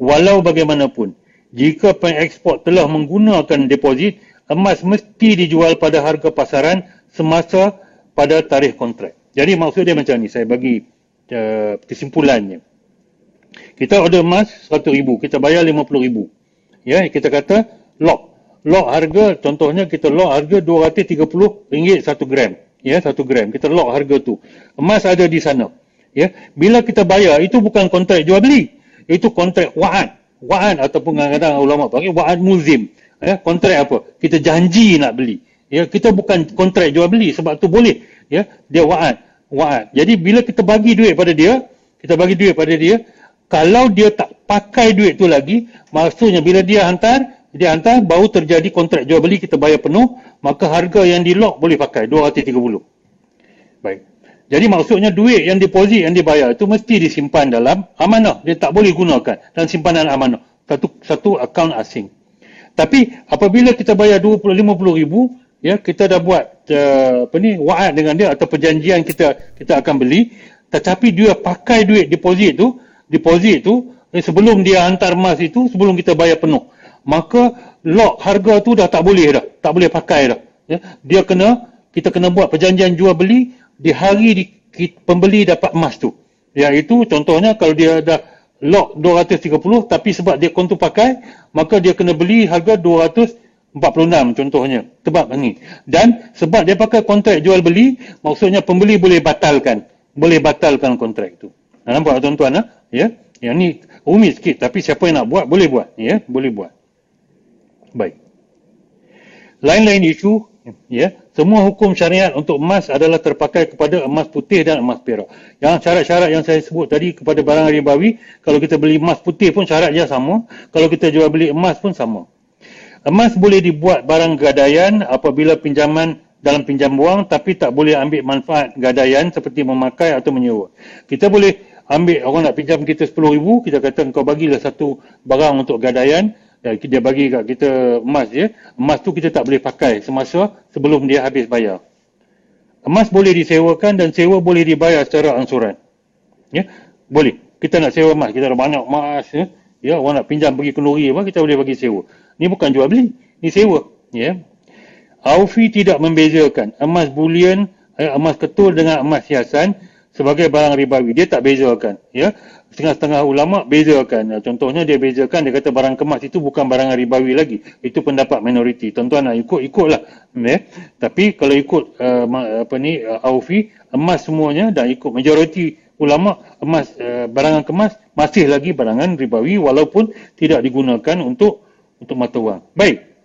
Walau bagaimanapun, jika pengekspor telah menggunakan deposit, emas mesti dijual pada harga pasaran semasa pada tarikh kontrak. Jadi maksud dia macam ni, saya bagi uh, kesimpulannya. Kita order emas RM100,000, kita bayar RM50,000. Ya, kita kata lock. Lock harga, contohnya kita lock harga RM230 1 gram. Ya satu gram. Kita lock harga tu. Emas ada di sana. Ya bila kita bayar itu bukan kontrak jual beli. Itu kontrak wa'ad wa'ad ataupun kadang-kadang ulama panggil wa'ad muzim. Ya kontrak apa? Kita janji nak beli. Ya kita bukan kontrak jual beli sebab tu boleh ya? Dia wa'ad. Wa'ad. Jadi bila kita bagi duit pada dia kita bagi duit pada dia kalau dia tak pakai duit tu lagi maksudnya bila dia hantar dia hantar baru terjadi kontrak jual beli kita bayar penuh maka harga yang di lock boleh pakai 230 baik. Jadi maksudnya duit yang deposit yang dibayar itu mesti disimpan dalam amanah. Dia tak boleh gunakan dan simpanan amanah. Satu satu akaun asing. Tapi apabila kita bayar 20 50 ribu ya kita dah buat uh, apa ni wa'ad dengan dia atau perjanjian kita kita akan beli. Tetapi dia pakai duit deposit tu deposit tu eh, sebelum dia hantar emas itu sebelum kita bayar penuh. Maka lock harga tu dah tak boleh dah tak boleh pakai dah. Ya dia kena kita kena buat perjanjian jual beli di hari di, pembeli dapat emas tu. Iaitu contohnya kalau dia dah lock 230 tapi sebab dia kontu pakai maka dia kena beli harga 246 contohnya. Sebab ni. Dan sebab dia pakai kontrak jual beli maksudnya pembeli boleh batalkan. Boleh batalkan kontrak itu. Nampak tuan-tuan ya? Yang ni rumit sikit. Tapi siapa yang nak buat boleh buat. Ya boleh buat. Baik. Lain-lain isu, ya, semua hukum syariat untuk emas adalah terpakai kepada emas putih dan emas perak. Yang syarat-syarat yang saya sebut tadi kepada barang ribawi, kalau kita beli emas putih pun syaratnya sama, kalau kita jual beli emas pun sama. Emas boleh dibuat barang gadaian apabila pinjaman dalam pinjam wang tapi tak boleh ambil manfaat gadaian seperti memakai atau menyewa. Kita boleh ambil orang nak pinjam kita RM10,000, kita kata kau bagilah satu barang untuk gadaian, ya, dia bagi kat kita emas je, emas tu kita tak boleh pakai semasa sebelum dia habis bayar. Emas boleh disewakan dan sewa boleh dibayar secara angsuran. Ya, boleh. Kita nak sewa emas, kita ada banyak emas ya. Ya, orang nak pinjam pergi kenduri apa, kita boleh bagi sewa. Ni bukan jual beli, ni sewa, ya. Aufi tidak membezakan emas bullion, eh, emas ketul dengan emas hiasan sebagai barang ribawi. Dia tak bezakan, ya setengah-setengah ulama bezakan. Contohnya dia bezakan, dia kata barang kemas itu bukan barang ribawi lagi. Itu pendapat minoriti. Tuan-tuan nak ikut, ikutlah. Ya. Tapi kalau ikut uh, apa ni uh, Aufi, emas semuanya dan ikut majoriti ulama, emas uh, barangan kemas masih lagi barangan ribawi walaupun tidak digunakan untuk untuk mata wang. Baik.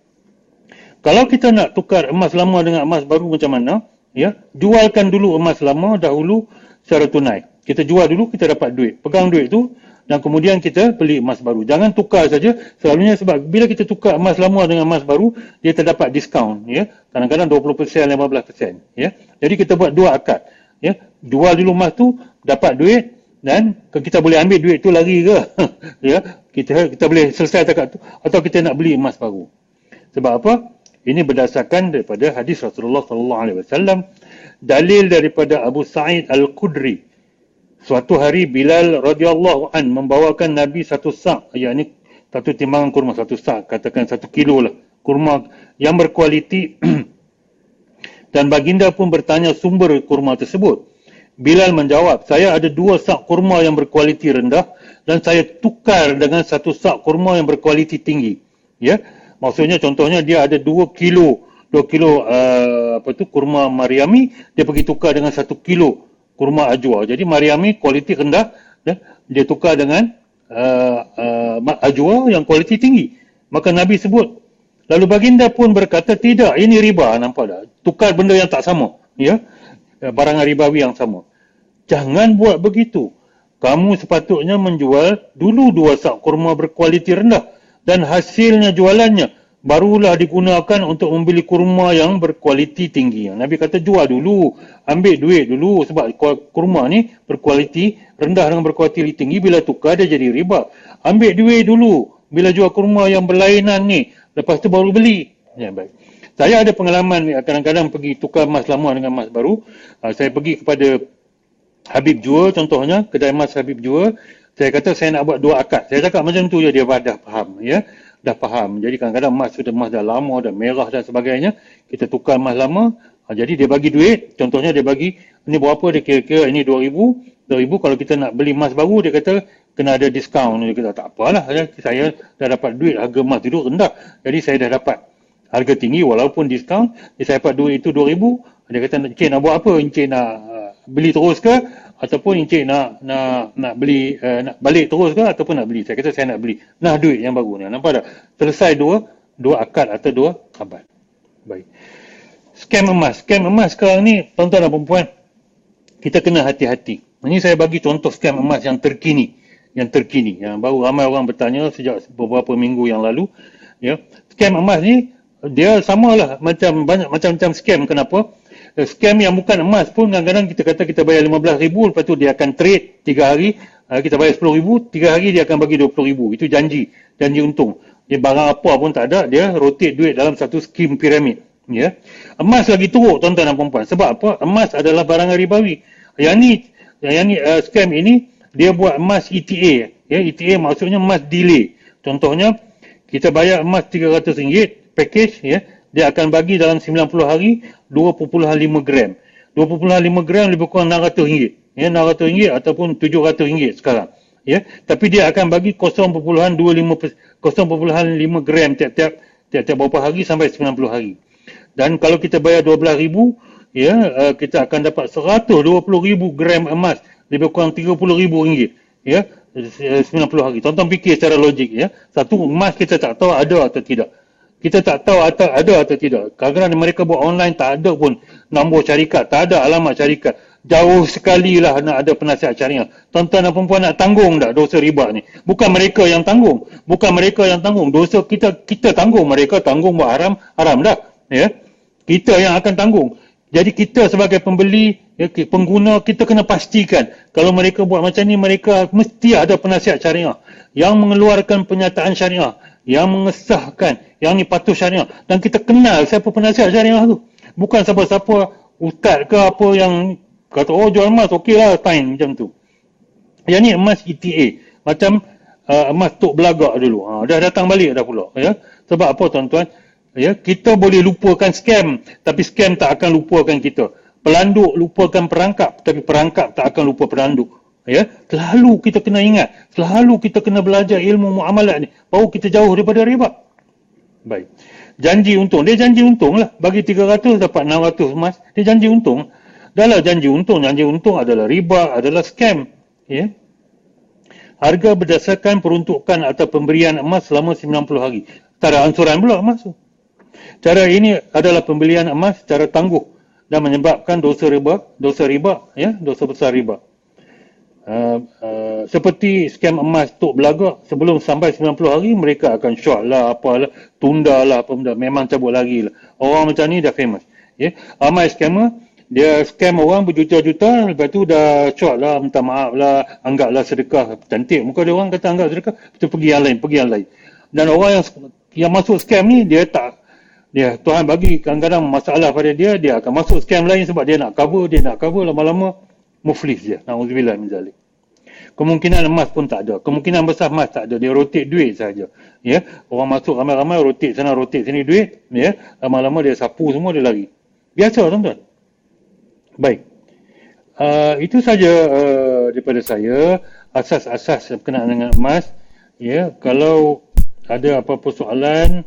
Kalau kita nak tukar emas lama dengan emas baru macam mana? Ya, jualkan dulu emas lama dahulu secara tunai kita jual dulu kita dapat duit pegang duit tu dan kemudian kita beli emas baru jangan tukar saja selalunya sebab bila kita tukar emas lama dengan emas baru dia terdapat diskaun ya kadang-kadang 20% 15% ya jadi kita buat dua akad ya jual dulu emas tu dapat duit dan kita boleh ambil duit tu lagi ke? [LAUGHS] Ya kita kita boleh selesai akad tu atau kita nak beli emas baru. Sebab apa? Ini berdasarkan daripada hadis Rasulullah sallallahu alaihi wasallam dalil daripada Abu Sa'id Al-Khudri. Suatu hari Bilal radhiyallahu an membawakan Nabi satu sak, yakni satu timbangan kurma satu sak, katakan satu kilo lah kurma yang berkualiti. [CLEARS THROAT] Dan baginda pun bertanya sumber kurma tersebut. Bilal menjawab, saya ada dua sak kurma yang berkualiti rendah dan saya tukar dengan satu sak kurma yang berkualiti tinggi. Ya, maksudnya contohnya dia ada dua kilo, dua kilo uh, apa tu kurma Mariami, dia pergi tukar dengan satu kilo kurma ajwa. Jadi Mariami kualiti rendah ya, dia tukar dengan uh, uh, ajwa yang kualiti tinggi. Maka Nabi sebut lalu baginda pun berkata tidak ini riba nampak tak? Tukar benda yang tak sama ya. Barang ribawi yang sama. Jangan buat begitu. kamu sepatutnya menjual dulu dua sak kurma berkualiti rendah dan hasilnya jualannya barulah digunakan untuk membeli kurma yang berkualiti tinggi. Nabi kata jual dulu, ambil duit dulu sebab kurma ni berkualiti rendah dengan berkualiti tinggi bila tukar dia jadi riba. Ambil duit dulu bila jual kurma yang berlainan ni, lepas tu baru beli. Ya baik. Saya ada pengalaman kadang-kadang pergi tukar emas lama dengan emas baru. Ah, saya pergi kepada Habib Jua contohnya, kedai emas Habib Jua. Saya kata saya nak buat dua akad. Saya cakap macam tu je dia dah faham ya dah faham. Jadi kadang-kadang emas sudah emas dah lama, dah merah dan sebagainya. Kita tukar emas lama. Ha, jadi dia bagi duit. Contohnya dia bagi, ini berapa dia kira-kira, ini 2000 2000 kalau kita nak beli emas baru, dia kata kena ada diskaun. Dia kata tak apalah, ya. saya dah dapat duit, harga emas itu rendah. Jadi saya dah dapat harga tinggi walaupun diskaun. Saya dapat duit itu 2000 Dia kata, Encik nak buat apa? Encik nak beli terus ke? ataupun encik nak nak nak beli uh, nak balik terus ke ataupun nak beli? Saya kata saya nak beli. Nah duit yang baru ni. Nampak tak? Selesai dua dua akad atau dua abad baik. Scam emas. Scam emas sekarang ni tuan-tuan dan puan kita kena hati-hati. Ini saya bagi contoh scam emas yang terkini. Yang terkini. Yang baru ramai orang bertanya sejak beberapa minggu yang lalu ya. Scam emas ni dia samalah macam banyak macam-macam scam. Kenapa scam yang bukan emas pun kadang-kadang kita kata kita bayar RM15,000 lepas tu dia akan trade 3 hari uh, kita bayar RM10,000 3 hari dia akan bagi RM20,000 itu janji janji untung. Dia barang apa pun tak ada dia rotate duit dalam satu skim piramid ya. Emas lagi teruk tuan-tuan dan puan sebab apa? Emas adalah barang ribawi. Yang ni yang ni uh, scam ini dia buat emas ETA ya. ETA maksudnya emas delay. Contohnya kita bayar emas RM300 package ya dia akan bagi dalam 90 hari 2.5 gram. 2.5 gram lebih kurang 600 ringgit. Ya, 600 ringgit ataupun 700 ringgit sekarang. Ya, tapi dia akan bagi 0.25 0.5 gram tiap-tiap tiap-tiap berapa hari sampai 90 hari. Dan kalau kita bayar 12,000, ya, uh, kita akan dapat 120,000 gram emas lebih kurang 30,000 ringgit. Ya, 90 hari. Tonton fikir secara logik ya. Satu emas kita tak tahu ada atau tidak kita tak tahu atau ada atau tidak. Kadang-kadang mereka buat online tak ada pun nombor syarikat, tak ada alamat syarikat. Jauh sekali lah nak ada penasihat syariah. Tuan-tuan dan perempuan nak tanggung tak dosa riba ni? Bukan mereka yang tanggung. Bukan mereka yang tanggung. Dosa kita kita tanggung. Mereka tanggung buat haram, haram dah. Ya? Kita yang akan tanggung. Jadi kita sebagai pembeli, ya, pengguna, kita kena pastikan kalau mereka buat macam ni, mereka mesti ada penasihat syariah yang mengeluarkan penyataan syariah yang mengesahkan yang ni patuh syariah. Dan kita kenal siapa penasihat syariah tu. Bukan siapa-siapa ustaz ke apa yang kata oh jual emas okey lah fine macam tu. Yang ni emas ETA macam uh, emas tok belagak dulu. Ha, dah datang balik dah pula ya. Sebab apa tuan-tuan? Ya kita boleh lupakan scam tapi scam tak akan lupakan kita. Pelanduk lupakan perangkap tapi perangkap tak akan lupa pelanduk ya? Selalu kita kena ingat. Selalu kita kena belajar ilmu muamalat ni. Baru kita jauh daripada riba. Baik. Janji untung. Dia janji untung lah. Bagi 300 dapat 600 emas. Dia janji untung. Dalam janji untung janji untung adalah riba adalah scam. Ya? Harga berdasarkan peruntukan atau pemberian emas selama 90 hari. Tak ada ansuran pula emas tu. Cara ini adalah pembelian emas secara tangguh dan menyebabkan dosa riba dosa riba ya? Dosa besar riba Uh, uh, seperti skam emas Tok Belagak sebelum sampai 90 hari mereka akan short lah apalah tunda lah apa benda memang cabut lagi lah. Orang macam ni dah famous ya. Yeah? ramai scammer dia scam orang berjuta-juta lepas tu dah short lah minta maaf lah anggaplah sedekah. Cantik muka dia orang kata anggap sedekah kita pergi yang lain pergi yang lain. Dan orang yang yang masuk scam ni dia tak dia Tuhan bagi kadang-kadang masalah pada dia dia akan masuk scam lain sebab dia nak cover dia nak cover lama-lama muflis je. Nauzubillah min zalik. Kemungkinan emas pun tak ada. Kemungkinan besar emas tak ada. Dia rotate duit saja. Ya, orang masuk ramai-ramai rotate sana rotate sini duit, ya. Lama-lama dia sapu semua dia lari. Biasa tuan-tuan. Baik. Uh, itu saja uh, daripada saya asas-asas berkenaan dengan emas. Ya, kalau ada apa-apa soalan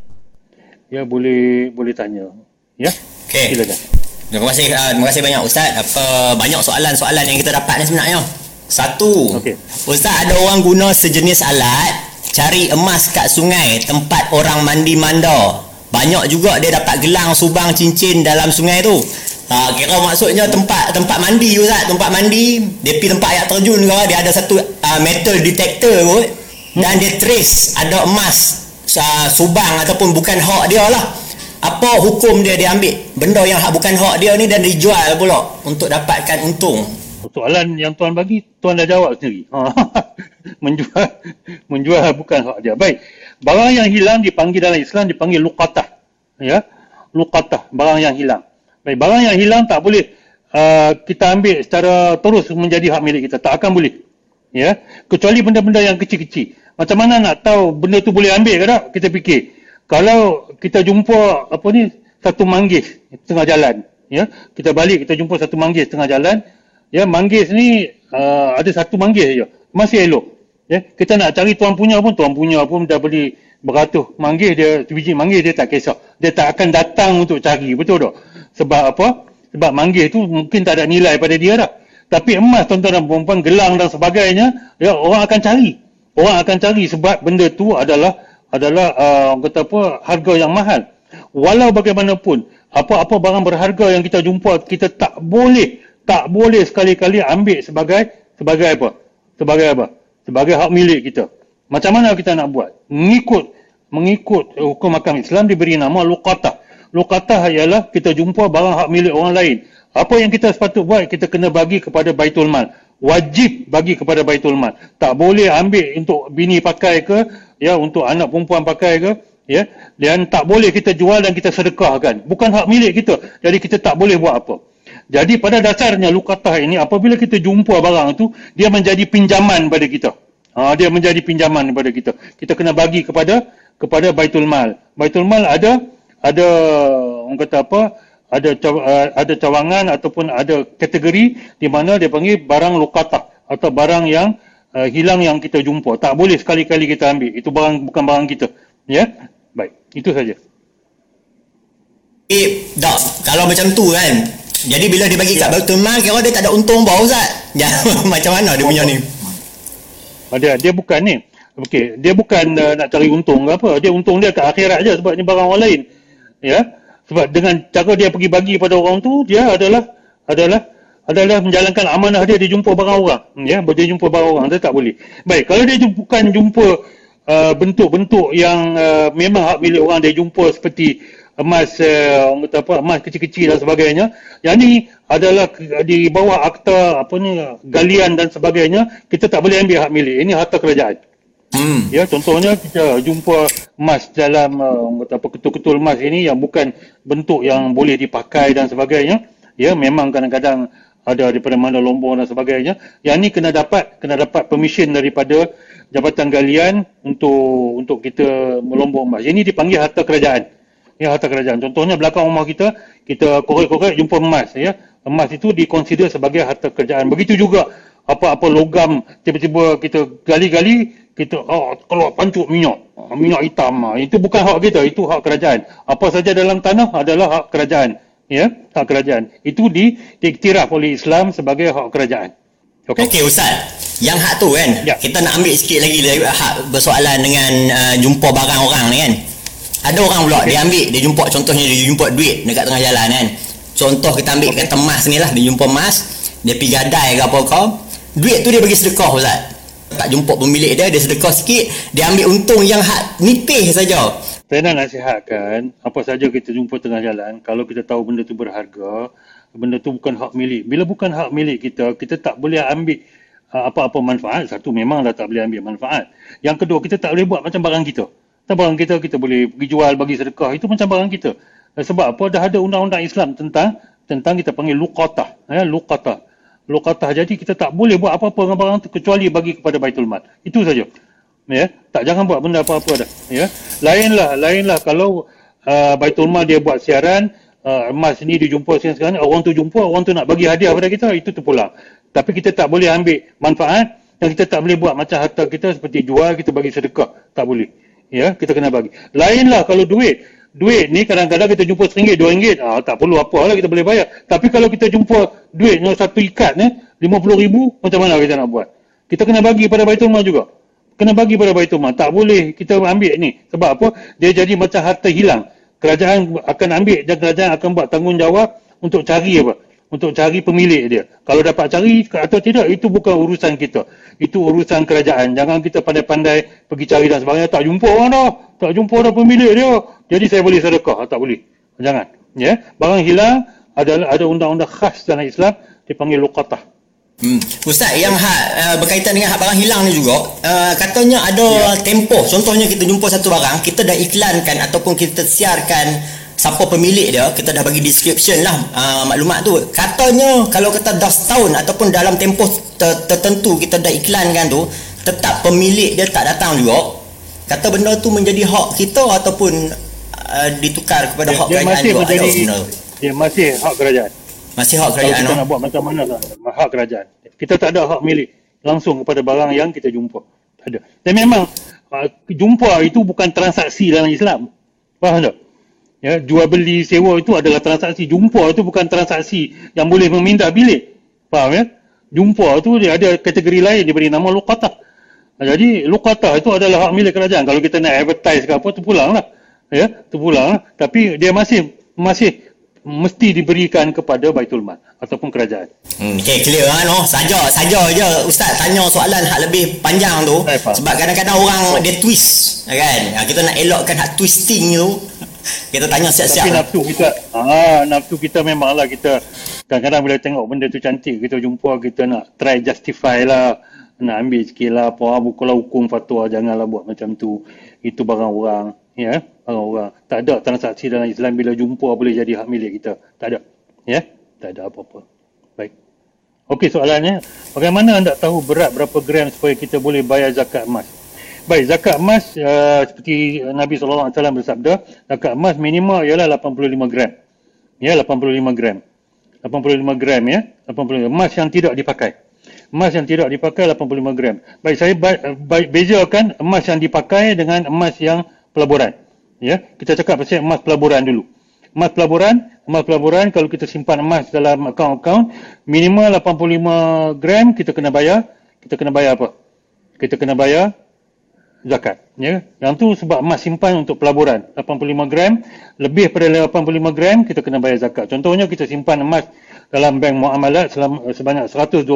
ya boleh boleh tanya. Ya. Okey. Silakan. Terima kasih uh, terima kasih banyak ustaz. Apa banyak soalan-soalan yang kita dapat ni sebenarnya. Satu. Okay. Ustaz ada orang guna sejenis alat cari emas kat sungai tempat orang mandi manda. Banyak juga dia dapat gelang subang cincin dalam sungai tu. Ha, kira maksudnya tempat tempat mandi Ustaz, tempat mandi, dia pergi tempat air terjun ke, dia ada satu uh, metal detector kot dan dia trace ada emas uh, subang ataupun bukan hak dia lah. Apa hukum dia dia ambil benda yang hak bukan hak dia ni dan dijual pula untuk dapatkan untung. Soalan yang tuan bagi, tuan dah jawab sendiri. Ha. [LAUGHS] menjual menjual bukan hak dia. Baik. Barang yang hilang dipanggil dalam Islam dipanggil luqatah. Ya. Luqatah, barang yang hilang. Baik, barang yang hilang tak boleh uh, kita ambil secara terus menjadi hak milik kita. Tak akan boleh. Ya. Kecuali benda-benda yang kecil-kecil. Macam mana nak tahu benda tu boleh ambil ke tak? Kita fikir. Kalau kita jumpa apa ni satu manggis tengah jalan, ya. Kita balik kita jumpa satu manggis tengah jalan, ya manggis ni uh, ada satu manggis je. Masih elok. Ya, kita nak cari tuan punya pun tuan punya pun dah beli beratus manggis dia biji manggis dia tak kisah. Dia tak akan datang untuk cari, betul tak? Sebab apa? Sebab manggis tu mungkin tak ada nilai pada dia dah. Tapi emas tuan-tuan dan perempuan, gelang dan sebagainya, ya orang akan cari. Orang akan cari sebab benda tu adalah adalah uh, kata apa harga yang mahal. Walau bagaimanapun, apa-apa barang berharga yang kita jumpa, kita tak boleh tak boleh sekali-kali ambil sebagai sebagai apa? Sebagai apa? Sebagai hak milik kita. Macam mana kita nak buat? Mengikut mengikut hukum makam Islam diberi nama luqatah. Luqatah ialah kita jumpa barang hak milik orang lain. Apa yang kita sepatut buat? Kita kena bagi kepada Baitul Mal. Wajib bagi kepada Baitul Mal. Tak boleh ambil untuk bini pakai ke, ya untuk anak perempuan pakai ke, ya. Dan tak boleh kita jual dan kita sedekahkan. Bukan hak milik kita. Jadi kita tak boleh buat apa. Jadi pada dasarnya luqatah ini apabila kita jumpa barang itu, dia menjadi pinjaman pada kita. Ha, dia menjadi pinjaman kepada kita. Kita kena bagi kepada kepada Baitul Mal. Baitul Mal ada ada orang kata apa ada uh, ada cawangan ataupun ada kategori di mana dia panggil barang lukata atau barang yang uh, hilang yang kita jumpa. Tak boleh sekali-kali kita ambil. Itu barang bukan barang kita. Ya? Baik. Itu saja. Eh dak kalau macam tu kan jadi bila dia bagi kat ya. Baitul Mal kira dia tak ada untung bau Ustaz. [LAUGHS] Ya macam mana dia punya ni? Ada dia bukan ni. Okey dia bukan uh, nak cari untung ke apa. Dia untung dia kat akhirat aja sebab ni barang orang lain. Ya? Sebab dengan cara dia pergi bagi pada orang tu dia adalah adalah adalah menjalankan amanah dia dia jumpa barang orang ya dia jumpa barang orang dia tak boleh baik kalau dia bukan jumpa uh, bentuk-bentuk yang uh, memang hak milik orang dia jumpa seperti emas uh, orang kata apa emas kecil-kecil dan sebagainya yang ni adalah di bawah akta apa ni galian dan sebagainya kita tak boleh ambil hak milik ini harta kerajaan Hmm. Ya, contohnya kita jumpa emas dalam uh, apa ketul-ketul emas ini yang bukan bentuk yang boleh dipakai dan sebagainya. Ya, memang kadang-kadang ada daripada mana lombong dan sebagainya. Yang ni kena dapat kena dapat permission daripada jabatan galian untuk untuk kita melombong emas. Ini dipanggil harta kerajaan. Ya, harta kerajaan. Contohnya belakang rumah kita, kita korek-korek jumpa emas ya. Emas itu dikonsider sebagai harta kerajaan. Begitu juga apa-apa logam tiba-tiba kita gali-gali kita oh, keluar pancuk minyak ah, minyak hitam ah, itu bukan hak kita itu hak kerajaan apa saja dalam tanah adalah hak kerajaan ya hak kerajaan. Itu di diiktiraf oleh Islam sebagai hak kerajaan. Okey. Okay, ustaz. Yang hak tu kan? Ya. kita nak ambil sikit lagi hak bersoalan dengan uh, jumpa barang orang ni kan? Ada orang pula okay. dia ambil dia jumpa contohnya dia jumpa duit dekat tengah jalan kan? Contoh kita ambil okay. kata emas ni lah dia jumpa emas dia pergi gadai ke apa kau duit tu dia bagi sedekah ustaz. Tak jumpa pemilik dia dia sedekah sikit dia ambil untung yang hak nipih saja saya nak nasihatkan apa saja kita jumpa tengah jalan kalau kita tahu benda tu berharga benda tu bukan hak milik. Bila bukan hak milik kita kita tak boleh ambil uh, apa-apa manfaat. Satu memang dah tak boleh ambil manfaat. Yang kedua kita tak boleh buat macam barang kita. Tak barang kita kita boleh pergi jual bagi sedekah. Itu macam barang kita. Sebab apa? Dah ada undang-undang Islam tentang tentang kita panggil luqatah ya luqatah. Luqatah. Jadi kita tak boleh buat apa-apa dengan barang tu kecuali bagi kepada Baitul Mal. Itu saja. Ya, tak jangan buat benda apa-apa dah. Ya. Lainlah, lainlah kalau uh, Baitul Mal dia buat siaran uh, emas ni dijumpa sekarang orang tu jumpa, orang tu nak bagi hadiah pada kita, itu tu pulang. Tapi kita tak boleh ambil manfaat dan kita tak boleh buat macam harta kita seperti jual kita bagi sedekah. Tak boleh. Ya, kita kena bagi. Lainlah kalau duit duit ni kadang-kadang kita jumpa RM1, RM2, ah, tak perlu apa lah kita boleh bayar. Tapi kalau kita jumpa duit satu ikat ni, RM50,000, macam mana kita nak buat? Kita kena bagi pada Baitul Mal juga. Kena bagi pada Baitul Mal. Tak boleh kita ambil ni. Sebab apa? Dia jadi macam harta hilang. Kerajaan akan ambil dan kerajaan akan buat tanggungjawab untuk cari apa? Untuk cari pemilik dia. Kalau dapat cari atau tidak, itu bukan urusan kita. Itu urusan kerajaan. Jangan kita pandai-pandai pergi cari dan sebagainya. Tak jumpa orang dah. Tak jumpa dah pemilik dia. Jadi saya boleh sedekah. Tak boleh. Jangan. Ya, Barang hilang, ada ada undang-undang khas dalam Islam, dipanggil luqatah. Hmm. Ustaz, yang hak uh, berkaitan dengan hak barang hilang ni juga, uh, katanya ada ya. tempoh. Contohnya kita jumpa satu barang, kita dah iklankan ataupun kita siarkan siapa pemilik dia, kita dah bagi description lah uh, maklumat tu. Katanya kalau kata dah setahun ataupun dalam tempoh ter- tertentu kita dah iklankan tu, tetap pemilik dia tak datang juga. Kata benda tu menjadi hak kita ataupun uh, ditukar kepada dia, hak dia kerajaan masih juga. Menjadi, dia masih hak kerajaan. Masih hak kerajaan. Kalau kita nak buat macam mana lah, hak kerajaan. Kita tak ada hak milik langsung kepada barang yang kita jumpa. Tak ada. Dan memang uh, jumpa itu bukan transaksi dalam Islam. Faham tak? Ya, jual beli sewa itu adalah transaksi. Jumpa itu bukan transaksi yang boleh memindah bilik. Faham ya? Jumpa itu dia ada kategori lain diberi nama luqatah. Jadi luqatah itu adalah hak milik kerajaan. Kalau kita nak advertise ke apa, terpulang lah. Ya, terpulang lah. Tapi dia masih masih mesti diberikan kepada Baitul Mal ataupun kerajaan. Hmm, okay, clear kan oh. Saja saja je ustaz tanya soalan hak lebih panjang tu Hai, sebab kadang-kadang orang oh. dia twist kan. Ha, kita nak elokkan hak twisting tu. [LAUGHS] kita tanya siap-siap. Tapi nafsu kita ah nafsu kita memanglah kita kadang-kadang bila tengok benda tu cantik kita jumpa kita nak try justify lah nak ambil sikit lah apa bukulah hukum fatwa janganlah buat macam tu itu barang orang ya orang-orang. Tak ada transaksi dalam Islam bila jumpa boleh jadi hak milik kita. Tak ada. Ya? Tak ada apa-apa. Baik. Okey soalannya, bagaimana anda tahu berat berapa gram supaya kita boleh bayar zakat emas? Baik, zakat emas uh, seperti Nabi SAW bersabda, zakat emas minimum ialah 85 gram. Ya, 85 gram. 85 gram ya. 85 emas yang tidak dipakai. Emas yang tidak dipakai 85 gram. Baik, saya bezakan emas yang dipakai dengan emas yang pelaburan. Ya, kita cakap pasal emas pelaburan dulu. Emas pelaburan, emas pelaburan kalau kita simpan emas dalam akaun-akaun minimal 85 gram kita kena bayar, kita kena bayar apa? Kita kena bayar zakat, ya. Yang tu sebab emas simpan untuk pelaburan 85 gram, lebih pada 85 gram kita kena bayar zakat. Contohnya kita simpan emas dalam bank muamalat selama, sebanyak 120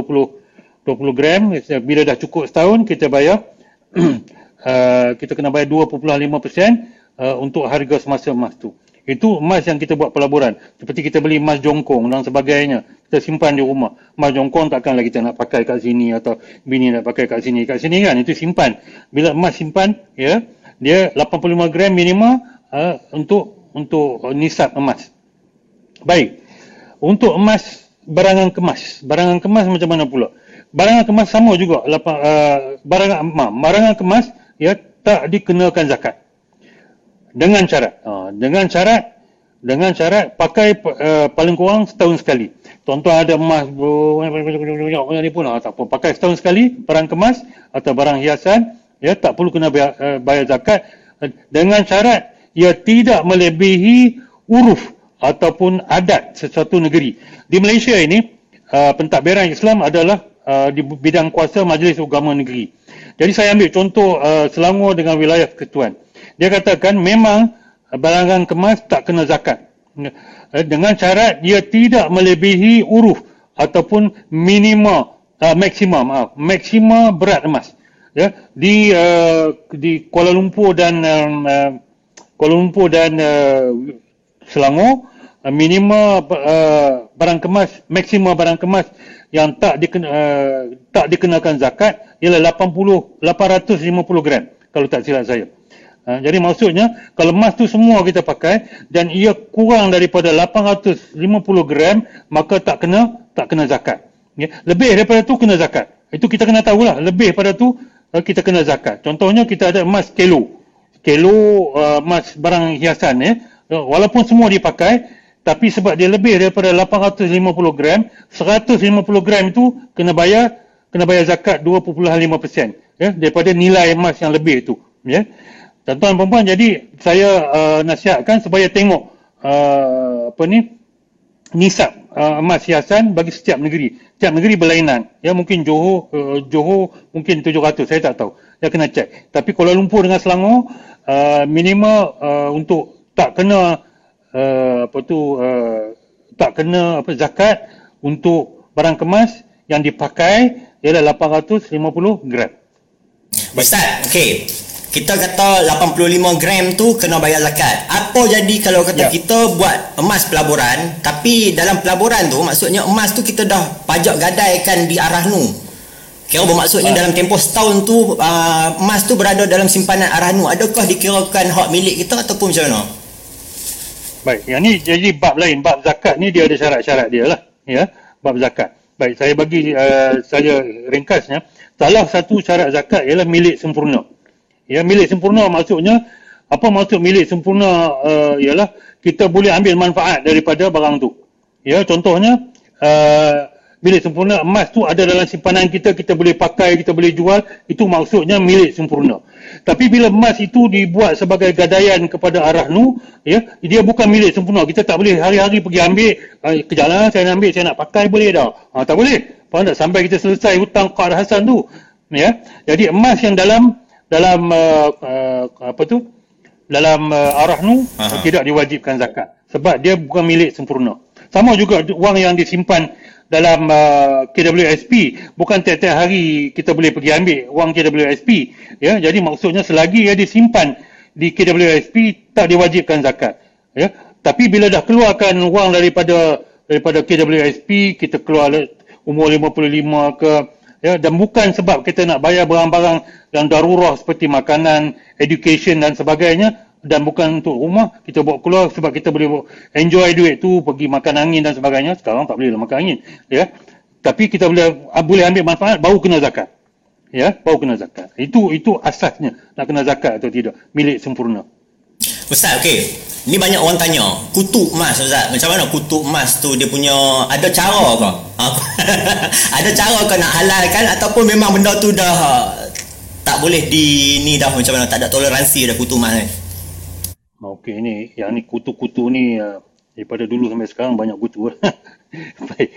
20 gram, bila dah cukup setahun kita bayar [CLEARS THROAT] uh, kita kena bayar 2.5% uh, untuk harga semasa emas tu. Itu emas yang kita buat pelaburan. Seperti kita beli emas jongkong dan sebagainya. Kita simpan di rumah. Emas jongkong takkanlah kita nak pakai kat sini atau bini nak pakai kat sini. Kat sini kan itu simpan. Bila emas simpan, ya, dia 85 gram minimum uh, untuk untuk nisab emas. Baik. Untuk emas barangan kemas. Barangan kemas macam mana pula? Barangan kemas sama juga. Lapa, uh, barangan, ma, barangan kemas ya tak dikenakan zakat. Dengan syarat. Ha, dengan syarat dengan syarat pakai uh, paling kurang setahun sekali. Tuan-tuan ada emas ni pun ha, tak apa. Pakai setahun sekali barang kemas atau barang hiasan ya tak perlu kena bayar, uh, bayar zakat. Dengan syarat ia tidak melebihi uruf ataupun adat sesuatu negeri. Di Malaysia ini uh, pentadbiran Islam adalah uh, di bidang kuasa Majlis Agama Negeri. Jadi saya ambil contoh uh, Selangor dengan wilayah Ketuan. Dia katakan memang barangan kemas tak kena zakat. Eh, dengan syarat dia tidak melebihi uruf ataupun minima uh, maksima maaf maksima berat emas. Ya di uh, di Kuala Lumpur dan uh, Kuala Lumpur dan uh, Selangor uh, minima uh, barang kemas maksima barang kemas yang tak dikena, uh, tak dikenakan zakat ialah 80 850 gram kalau tak silap saya Ha, jadi maksudnya kalau emas tu semua kita pakai dan ia kurang daripada 850 gram maka tak kena tak kena zakat. Ya, lebih daripada tu kena zakat. Itu kita kena tahulah lebih pada tu uh, kita kena zakat. Contohnya kita ada emas kilo. Kilo uh, emas barang hiasan ya. Walaupun semua dipakai tapi sebab dia lebih daripada 850 gram, 150 gram itu kena bayar kena bayar zakat 2.5% ya daripada nilai emas yang lebih itu ya. Tuan-tuan perempuan jadi saya uh, nasihatkan supaya tengok uh, apa ni nisab uh, emas hiasan bagi setiap negeri. Setiap negeri berlainan. Ya mungkin Johor uh, Johor mungkin 700 saya tak tahu. Saya kena cek. Tapi Kuala Lumpur dengan Selangor uh, minimal uh, untuk tak kena uh, apa tu uh, tak kena apa zakat untuk barang kemas yang dipakai ialah 850 gram. Ustaz, okey. Kita kata 85 gram tu kena bayar zakat. Apa jadi kalau kata ya. kita buat emas pelaburan tapi dalam pelaburan tu maksudnya emas tu kita dah pajak gadaikan di arah nu. Kira bermaksudnya uh. dalam tempoh setahun tu uh, emas tu berada dalam simpanan arah nu. Adakah dikirakan hak milik kita ataupun macam mana? Baik, yang ni jadi bab lain. Bab zakat ni dia ada syarat-syarat dia lah. Ya, bab zakat. Baik, saya bagi uh, saya ringkasnya. Salah satu syarat zakat ialah milik sempurna. Ya, milik sempurna maksudnya, apa maksud milik sempurna uh, ialah kita boleh ambil manfaat daripada barang tu. Ya, contohnya, uh, milik sempurna emas tu ada dalam simpanan kita, kita boleh pakai, kita boleh jual, itu maksudnya milik sempurna. Tapi bila emas itu dibuat sebagai gadaian kepada arah nu, ya, dia bukan milik sempurna. Kita tak boleh hari-hari pergi ambil, uh, kejalan saya nak ambil, saya nak pakai boleh dah. Ha, tak boleh. Faham tak? Sampai kita selesai hutang Qad Hasan tu. Ya. Jadi emas yang dalam dalam uh, uh, apa tu? Dalam uh, arah nu uh, tidak diwajibkan zakat sebab dia bukan milik sempurna. Sama juga wang yang disimpan dalam uh, KWSP bukan tiap-tiap hari kita boleh pergi ambil wang KWSP ya jadi maksudnya selagi ia disimpan di KWSP tak diwajibkan zakat. Ya tapi bila dah keluarkan wang daripada daripada KWSP kita keluar umur 55 ke ya dan bukan sebab kita nak bayar barang-barang yang darurah seperti makanan, education dan sebagainya dan bukan untuk rumah kita bawa keluar sebab kita boleh enjoy duit tu pergi makan angin dan sebagainya. Sekarang tak boleh lah makan angin ya. Tapi kita boleh boleh ambil manfaat baru kena zakat ya. Baru kena zakat. Itu itu asasnya nak kena zakat atau tidak. Milik sempurna. Ustaz okey. Ni banyak orang tanya, kutu emas Ustaz. Macam mana kutu emas tu? Dia punya ada cara ke? Ha? [LAUGHS] ada cara ke nak halalkan ataupun memang benda tu dah tak boleh di ni dah? Macam mana? Tak ada toleransi dah kutu emas ni. Okey ni yang ni kutu-kutu ni uh, daripada dulu sampai sekarang banyak kutu. [LAUGHS] baik.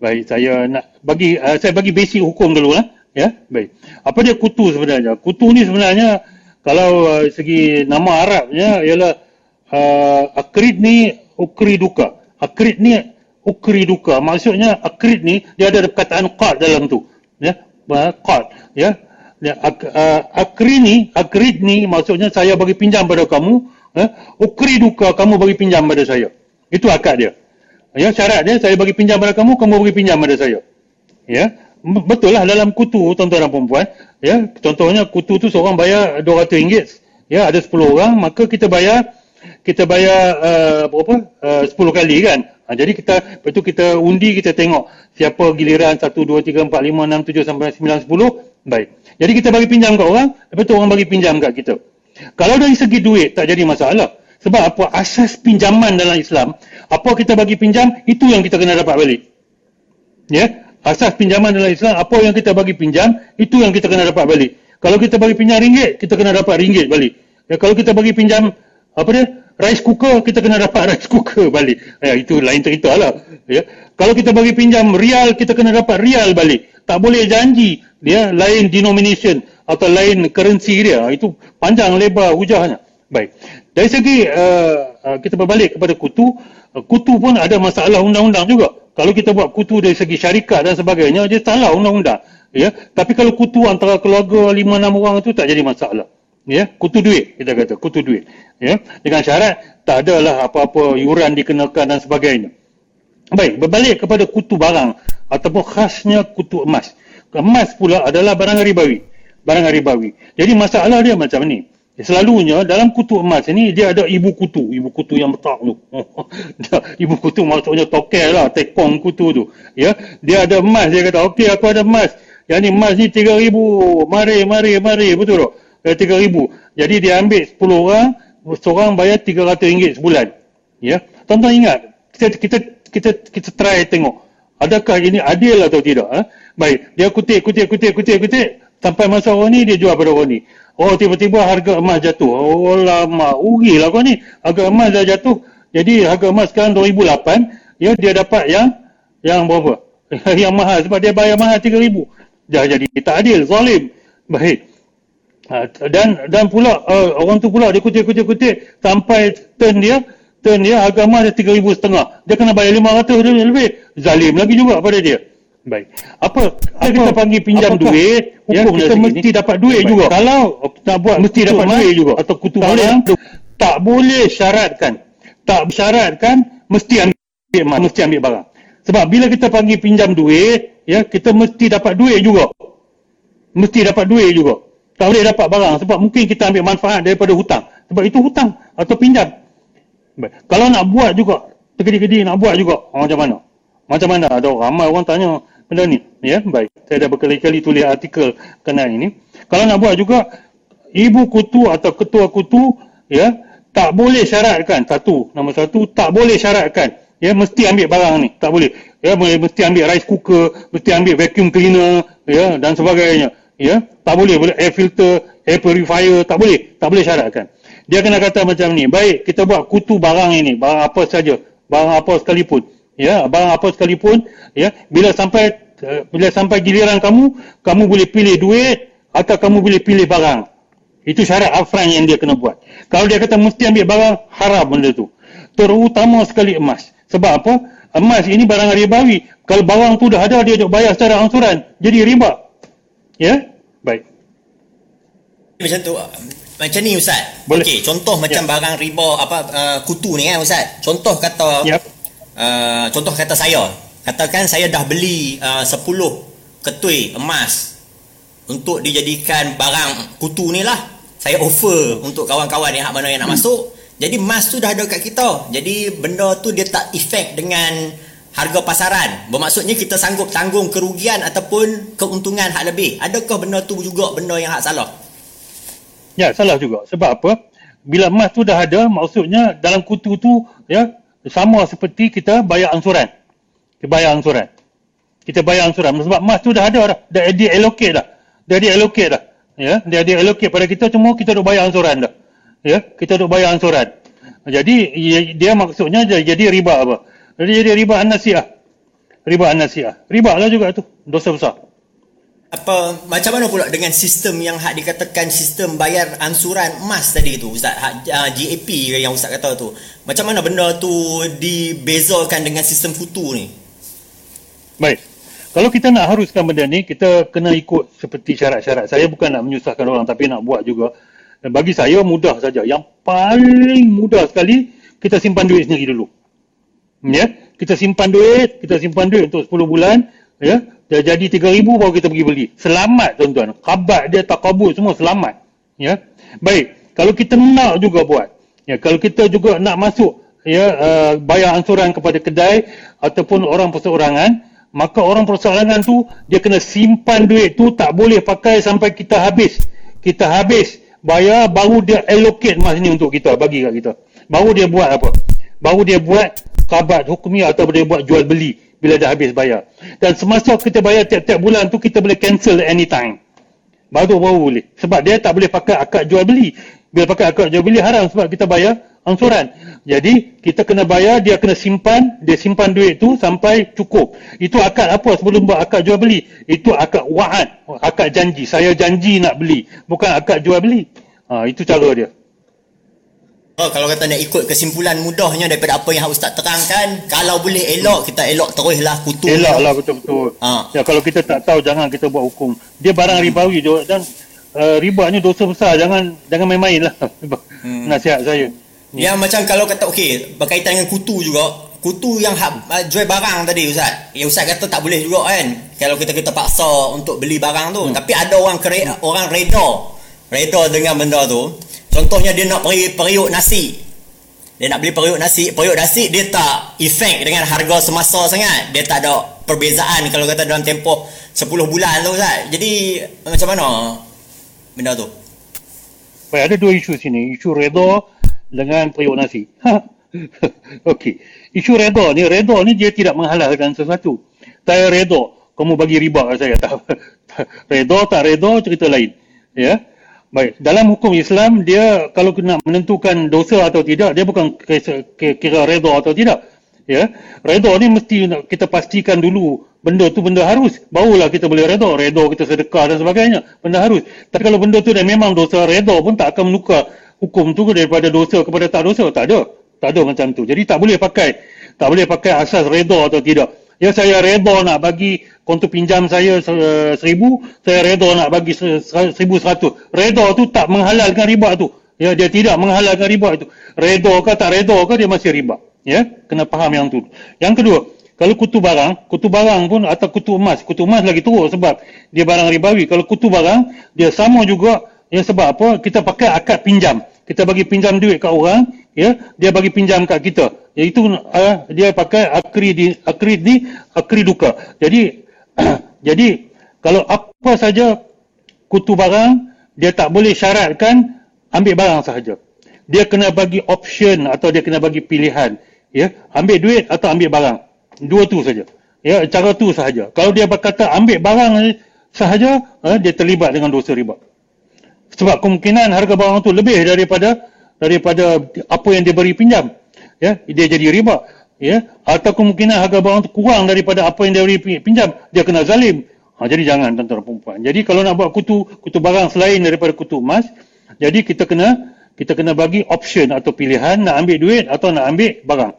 Baik saya nak bagi uh, saya bagi basic hukum dulu lah ya. Baik. Apa dia kutu sebenarnya? Kutu ni sebenarnya kalau uh, segi nama Arabnya ialah uh, akrid ni ukri duka. Akrid ni ukri duka. Maksudnya akrid ni dia ada perkataan qad dalam tu. Ya, qad. Ya. Ya, ak, uh, akri ni, akrid ni maksudnya saya bagi pinjam pada kamu, eh, ukri duka kamu bagi pinjam pada saya. Itu akad dia. Ya, syarat dia saya bagi pinjam pada kamu, kamu bagi pinjam pada saya. Ya. Betul lah dalam kutu tuan-tuan dan puan Ya, contohnya kutu tu seorang bayar RM200. Ya, ada 10 orang, maka kita bayar kita bayar uh, berapa? Uh, 10 kali kan. Ha, jadi kita lepas tu kita undi kita tengok siapa giliran 1 2 3 4 5 6 7 sampai 9 10. Baik. Jadi kita bagi pinjam kat orang, lepas tu orang bagi pinjam kat kita. Kalau dari segi duit tak jadi masalah. Sebab apa? Asas pinjaman dalam Islam, apa kita bagi pinjam, itu yang kita kena dapat balik. Ya? Asas pinjaman dalam Islam, apa yang kita bagi pinjam, itu yang kita kena dapat balik. Kalau kita bagi pinjam ringgit, kita kena dapat ringgit balik. Ya, kalau kita bagi pinjam apa dia rice cooker kita kena dapat [LAUGHS] rice cooker balik ya itu lain cerita lah ya kalau kita bagi pinjam rial kita kena dapat rial balik tak boleh janji dia lain denomination atau lain currency dia itu panjang lebar hujahnya baik. Dari segi uh, kita berbalik kepada kutu uh, kutu pun ada masalah undang-undang juga. Kalau kita buat kutu dari segi syarikat dan sebagainya dia salah undang-undang ya. Tapi kalau kutu antara keluarga 5 6 orang itu tak jadi masalah ya. Kutu duit kita kata kutu duit ya. Dengan syarat tak adalah apa-apa yuran dikenakan dan sebagainya. Baik berbalik kepada kutu barang ataupun khasnya kutu emas. Emas pula adalah barang ribawi barang ribawi jadi masalah dia macam ni. Selalunya dalam kutu emas ini dia ada ibu kutu. Ibu kutu yang betak tu. [LAUGHS] Ibu kutu maksudnya tokel lah tekong kutu tu. Ya dia ada emas. Dia kata okey aku ada emas. Yang ni emas ni 3000 mari mari mari. Betul tak? Eh, 3000 jadi dia ambil 10 orang seorang bayar 300 ringgit sebulan. Ya tuan-tuan ingat kita kita kita kita try tengok adakah ini adil atau tidak ha? baik dia kutip kutip kutip kutip kutip sampai masa orang ni dia jual pada orang ni. Oh tiba-tiba harga emas jatuh. Oh lama. Ugi lah kau ni. Harga emas dah jatuh. Jadi harga emas sekarang 2008 ya dia dapat yang yang berapa? [LAUGHS] Yang mahal. Sebab dia bayar mahal 3000 dah jadi tak adil. Zalim. Baik. Ha, dan dan pula uh, orang tu pula dia kutip kutip kutip sampai turn dia turn dia agama dia 3000 setengah. Dia kena bayar 500 dia lebih. Zalim lagi juga pada dia baik. Apa? Apa? kita panggil pinjam apakah duit ya kita mesti ni? dapat duit baik. juga? Kalau nak buat mesti dapat duit juga? Atau kutu barang tak boleh syaratkan. Tak syaratkan mesti ambil emas mesti ambil barang. Sebab bila kita panggil pinjam duit ya kita mesti dapat duit juga. Mesti dapat duit juga. Tak boleh dapat barang sebab mungkin kita ambil manfaat daripada hutang. Sebab itu hutang atau pinjam. Baik. Kalau nak buat juga, tergedi-gedi nak buat juga, oh, macam mana? Macam mana? Ada ramai orang tanya benda ni. Ya, baik. Saya dah berkali-kali tulis artikel kena ini. Kalau nak buat juga, ibu kutu atau ketua kutu, ya, tak boleh syaratkan. Satu, nombor satu, tak boleh syaratkan. Ya, mesti ambil barang ni. Tak boleh. Ya, mesti ambil rice cooker, mesti ambil vacuum cleaner, ya, dan sebagainya. Ya, tak boleh. Boleh air filter, air purifier, tak boleh. Tak boleh syaratkan. Dia kena kata macam ni, baik kita buat kutu barang ini, barang apa saja, barang apa sekalipun. Ya, barang apa sekalipun, ya, bila sampai uh, bila sampai giliran kamu, kamu boleh pilih duit atau kamu boleh pilih barang. Itu syarat upfront yang dia kena buat. Kalau dia kata mesti ambil barang, haram benda tu. Terutama sekali emas. Sebab apa? Emas ini barang ribawi. Kalau barang tu dah ada, dia nak bayar secara angsuran. Jadi riba. Ya? Baik. Macam tu, macam ni Ustaz. Boleh. Okey, contoh macam yep. barang riba apa uh, kutu ni kan Ustaz. Contoh kata yep. Uh, contoh kata saya. Katakan saya dah beli uh, 10 ketui emas untuk dijadikan barang kutu ni lah. Saya offer untuk kawan-kawan yang mana yang nak masuk. Jadi emas tu dah ada kat kita. Jadi benda tu dia tak efek dengan harga pasaran. Bermaksudnya kita sanggup tanggung kerugian ataupun keuntungan hak lebih. Adakah benda tu juga benda yang hak salah? Ya, salah juga. Sebab apa? Bila emas tu dah ada, maksudnya dalam kutu tu ya sama seperti kita bayar ansuran. Kita bayar ansuran. Kita bayar ansuran. Sebab emas tu dah ada dah. Dah di allocate dah. Dah di allocate dah. Ya, dia di allocate pada kita cuma kita duk bayar ansuran dah. Ya, kita duk bayar ansuran. Jadi dia maksudnya jadi riba apa? Jadi jadi riba an-nasiah. Riba an-nasiah. Riba lah juga tu. Dosa besar apa macam mana pula dengan sistem yang hak dikatakan sistem bayar ansuran emas tadi tu Ustaz? Hak, uh, GAP yang Ustaz kata tu. Macam mana benda tu dibezakan dengan sistem kutu ni? Baik. Kalau kita nak haruskan benda ni kita kena ikut seperti syarat-syarat. Saya bukan nak menyusahkan orang tapi nak buat juga. Bagi saya mudah saja. Yang paling mudah sekali kita simpan duit sendiri dulu. Ya? Kita simpan duit kita simpan duit untuk 10 bulan ya Dah jadi 3000 baru kita pergi beli. Selamat tuan-tuan. Khabar dia tak kabul semua selamat. Ya. Baik, kalau kita nak juga buat. Ya, kalau kita juga nak masuk ya uh, bayar ansuran kepada kedai ataupun orang perseorangan, maka orang perseorangan tu dia kena simpan duit tu tak boleh pakai sampai kita habis. Kita habis bayar baru dia allocate mas ni untuk kita bagi kat kita. Baru dia buat apa? Baru dia buat kabat hukumnya atau dia buat jual beli bila dah habis bayar. Dan semasa kita bayar tiap-tiap bulan tu kita boleh cancel anytime. Baru baru boleh. Sebab dia tak boleh pakai akad jual beli. Bila pakai akad jual beli haram sebab kita bayar angsuran. Jadi kita kena bayar, dia kena simpan, dia simpan duit tu sampai cukup. Itu akad apa sebelum buat akad jual beli? Itu akad wa'ad, akad janji. Saya janji nak beli, bukan akad jual beli. Ha, itu cara dia. Oh, kalau kata nak ikut kesimpulan mudahnya daripada apa yang Ustaz terangkan, kalau boleh elok, kita elok teruslah kutu. Elok lah betul-betul. Ha. Ya, kalau kita tak tahu, jangan kita buat hukum. Dia barang ribawi je dan uh, riba ni dosa besar. Jangan jangan main-main lah. hmm. [LAUGHS] Nasihat saya. Ya, macam kalau kata, okey, berkaitan dengan kutu juga, kutu yang ha, jual barang tadi Ustaz. Ya, Ustaz kata tak boleh juga kan. Kalau kita kita paksa untuk beli barang tu. Hmm. Tapi ada orang kere, hmm. orang reda. Reda dengan benda tu. Contohnya dia nak pergi periuk nasi. Dia nak beli periuk nasi. Periuk nasi dia tak efek dengan harga semasa sangat. Dia tak ada perbezaan kalau kata dalam tempoh 10 bulan tu Ustaz. Jadi macam mana benda tu? Baik, ada dua isu sini. Isu reda dengan periuk nasi. [LAUGHS] Okey. Isu reda ni, reda ni dia tidak menghalalkan sesuatu. Saya reda, kamu bagi riba saya. Tak. [LAUGHS] reda tak reda, cerita lain. Ya. Baik, dalam hukum Islam dia kalau nak menentukan dosa atau tidak dia bukan kira redha atau tidak. Ya. Redha ni mesti kita pastikan dulu benda tu benda harus barulah kita boleh redha, redha kita sedekah dan sebagainya. Benda harus. Tapi kalau benda tu dah memang dosa redha pun tak akan menukar hukum tu daripada dosa kepada tak dosa, tak ada. Tak ada macam tu. Jadi tak boleh pakai. Tak boleh pakai asas reda atau tidak. Ya saya reda nak bagi kontu pinjam saya seribu, saya reda nak bagi seribu seratus. Reda tu tak menghalalkan riba tu. Ya dia tidak menghalalkan riba itu. Reda ke tak reda ke dia masih riba. Ya, kena faham yang tu. Yang kedua, kalau kutu barang, kutu barang pun atau kutu emas, kutu emas lagi teruk sebab dia barang ribawi. Kalau kutu barang, dia sama juga ya sebab apa? Kita pakai akad pinjam. Kita bagi pinjam duit kat orang, ya, dia bagi pinjam kat kita. Iaitu uh, dia pakai akri di akri di akri duka. Jadi [CLEARS THROAT] jadi kalau apa saja kutu barang dia tak boleh syaratkan ambil barang sahaja. Dia kena bagi option atau dia kena bagi pilihan, ya, ambil duit atau ambil barang. Dua tu saja. Ya, cara tu sahaja. Kalau dia berkata ambil barang sahaja, uh, dia terlibat dengan dosa riba. Sebab kemungkinan harga barang tu lebih daripada daripada apa yang dia beri pinjam. Ya dia jadi riba. Ya atau kemungkinan harga barang tu kurang daripada apa yang dia beri pinjam dia kena zalim. Ha, jadi jangan tuan-tuan perempuan jadi kalau nak buat kutu kutu barang selain daripada kutu emas jadi kita kena kita kena bagi option atau pilihan nak ambil duit atau nak ambil barang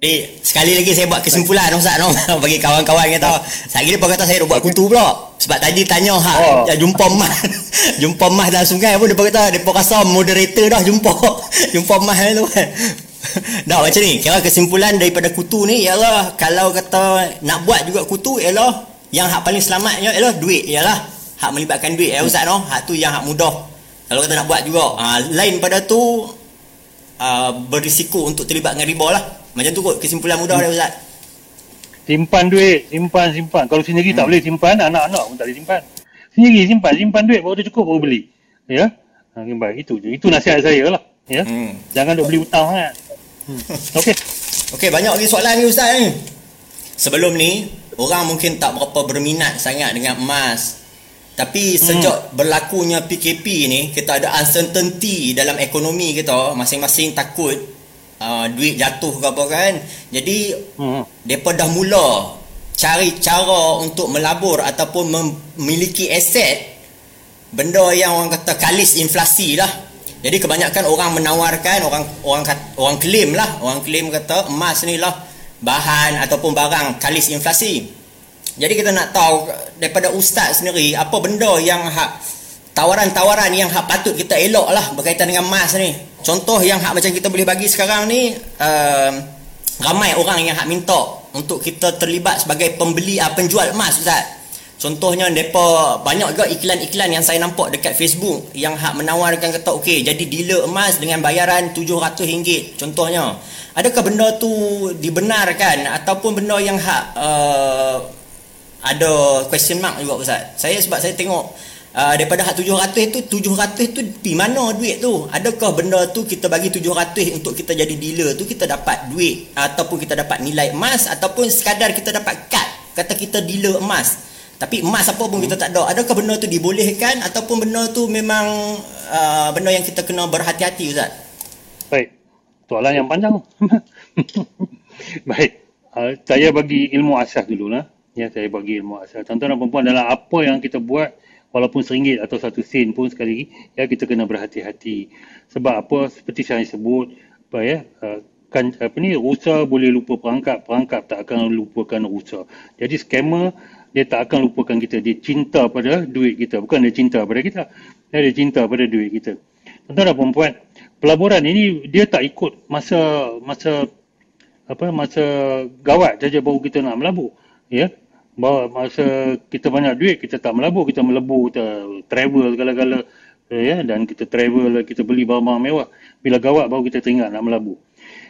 Eh, sekali lagi saya buat kesimpulan Ustaz [LAUGHS] no? bagi kawan-kawan yang tahu. Saya kira kata saya buat kutu pula. Sebab tadi tanya ha oh. jumpa mah. [LAUGHS] jumpa mah dalam sungai pun depa kata depa rasa moderator dah jumpa. [LAUGHS] jumpa mah tu kan. dah macam ni kira kesimpulan daripada kutu ni ialah kalau kata nak buat juga kutu ialah yang hak paling selamatnya ialah duit ialah hak melibatkan duit ya ustaz no hak tu yang hak mudah kalau kata nak buat juga ha, lain pada tu uh, berisiko untuk terlibat dengan riba lah macam tu kot kesimpulan mudah hmm. dia ustaz simpan duit simpan simpan kalau sendiri hmm. tak boleh simpan anak-anak pun tak boleh simpan sendiri simpan simpan duit baru cukup baru beli ya ha, itu je itu nasihat saya lah ya hmm. jangan duk beli hutang kan Hmm. Okey. [LAUGHS] Okey, banyak lagi soalan ni ustaz ni. Sebelum ni, orang mungkin tak berapa berminat sangat dengan emas. Tapi hmm. sejak hmm. berlakunya PKP ni, kita ada uncertainty dalam ekonomi kita, masing-masing takut uh, duit jatuh ke apa kan. Jadi, hmm. depa dah mula cari cara untuk melabur ataupun memiliki aset benda yang orang kata kalis inflasi lah. Jadi kebanyakan orang menawarkan orang orang orang claim lah, orang claim kata emas ni lah bahan ataupun barang kalis inflasi. Jadi kita nak tahu daripada ustaz sendiri apa benda yang hak tawaran-tawaran yang hak patut kita elok lah berkaitan dengan emas ni. Contoh yang hak macam kita boleh bagi sekarang ni uh, ramai orang yang hak minta untuk kita terlibat sebagai pembeli uh, penjual emas ustaz. Contohnya depa banyak juga iklan-iklan yang saya nampak dekat Facebook yang hak menawarkan kata okey jadi dealer emas dengan bayaran RM700 contohnya. Adakah benda tu dibenarkan ataupun benda yang hak uh, ada question mark juga Ustaz? Saya sebab saya tengok uh, daripada hak 700 tu 700 tu di mana duit tu? Adakah benda tu kita bagi 700 untuk kita jadi dealer tu kita dapat duit ataupun kita dapat nilai emas ataupun sekadar kita dapat kad kata kita dealer emas? Tapi emas apa pun hmm. kita tak ada. Adakah benda tu dibolehkan ataupun benda tu memang uh, benda yang kita kena berhati-hati Ustaz? Baik. Soalan yang panjang. [LAUGHS] Baik. Uh, saya bagi ilmu asas dulu lah. Ya, saya bagi ilmu asas. Tuan-tuan dan perempuan dalam apa yang kita buat walaupun seringgit atau satu sen pun sekali lagi ya kita kena berhati-hati. Sebab apa seperti saya sebut apa ya uh, kan apa ni rusa boleh lupa perangkap, perangkap tak akan lupakan rusa. Jadi scammer dia tak akan lupakan kita. Dia cinta pada duit kita. Bukan dia cinta pada kita. Dia, cinta pada duit kita. Tuan-tuan dan perempuan, pelaburan ini dia tak ikut masa masa apa masa gawat saja baru kita nak melabur. Ya. Bahawa masa kita banyak duit, kita tak melabur, kita melebur, kita travel segala-gala. Ya, dan kita travel, kita beli barang-barang mewah. Bila gawat baru kita teringat nak melabur.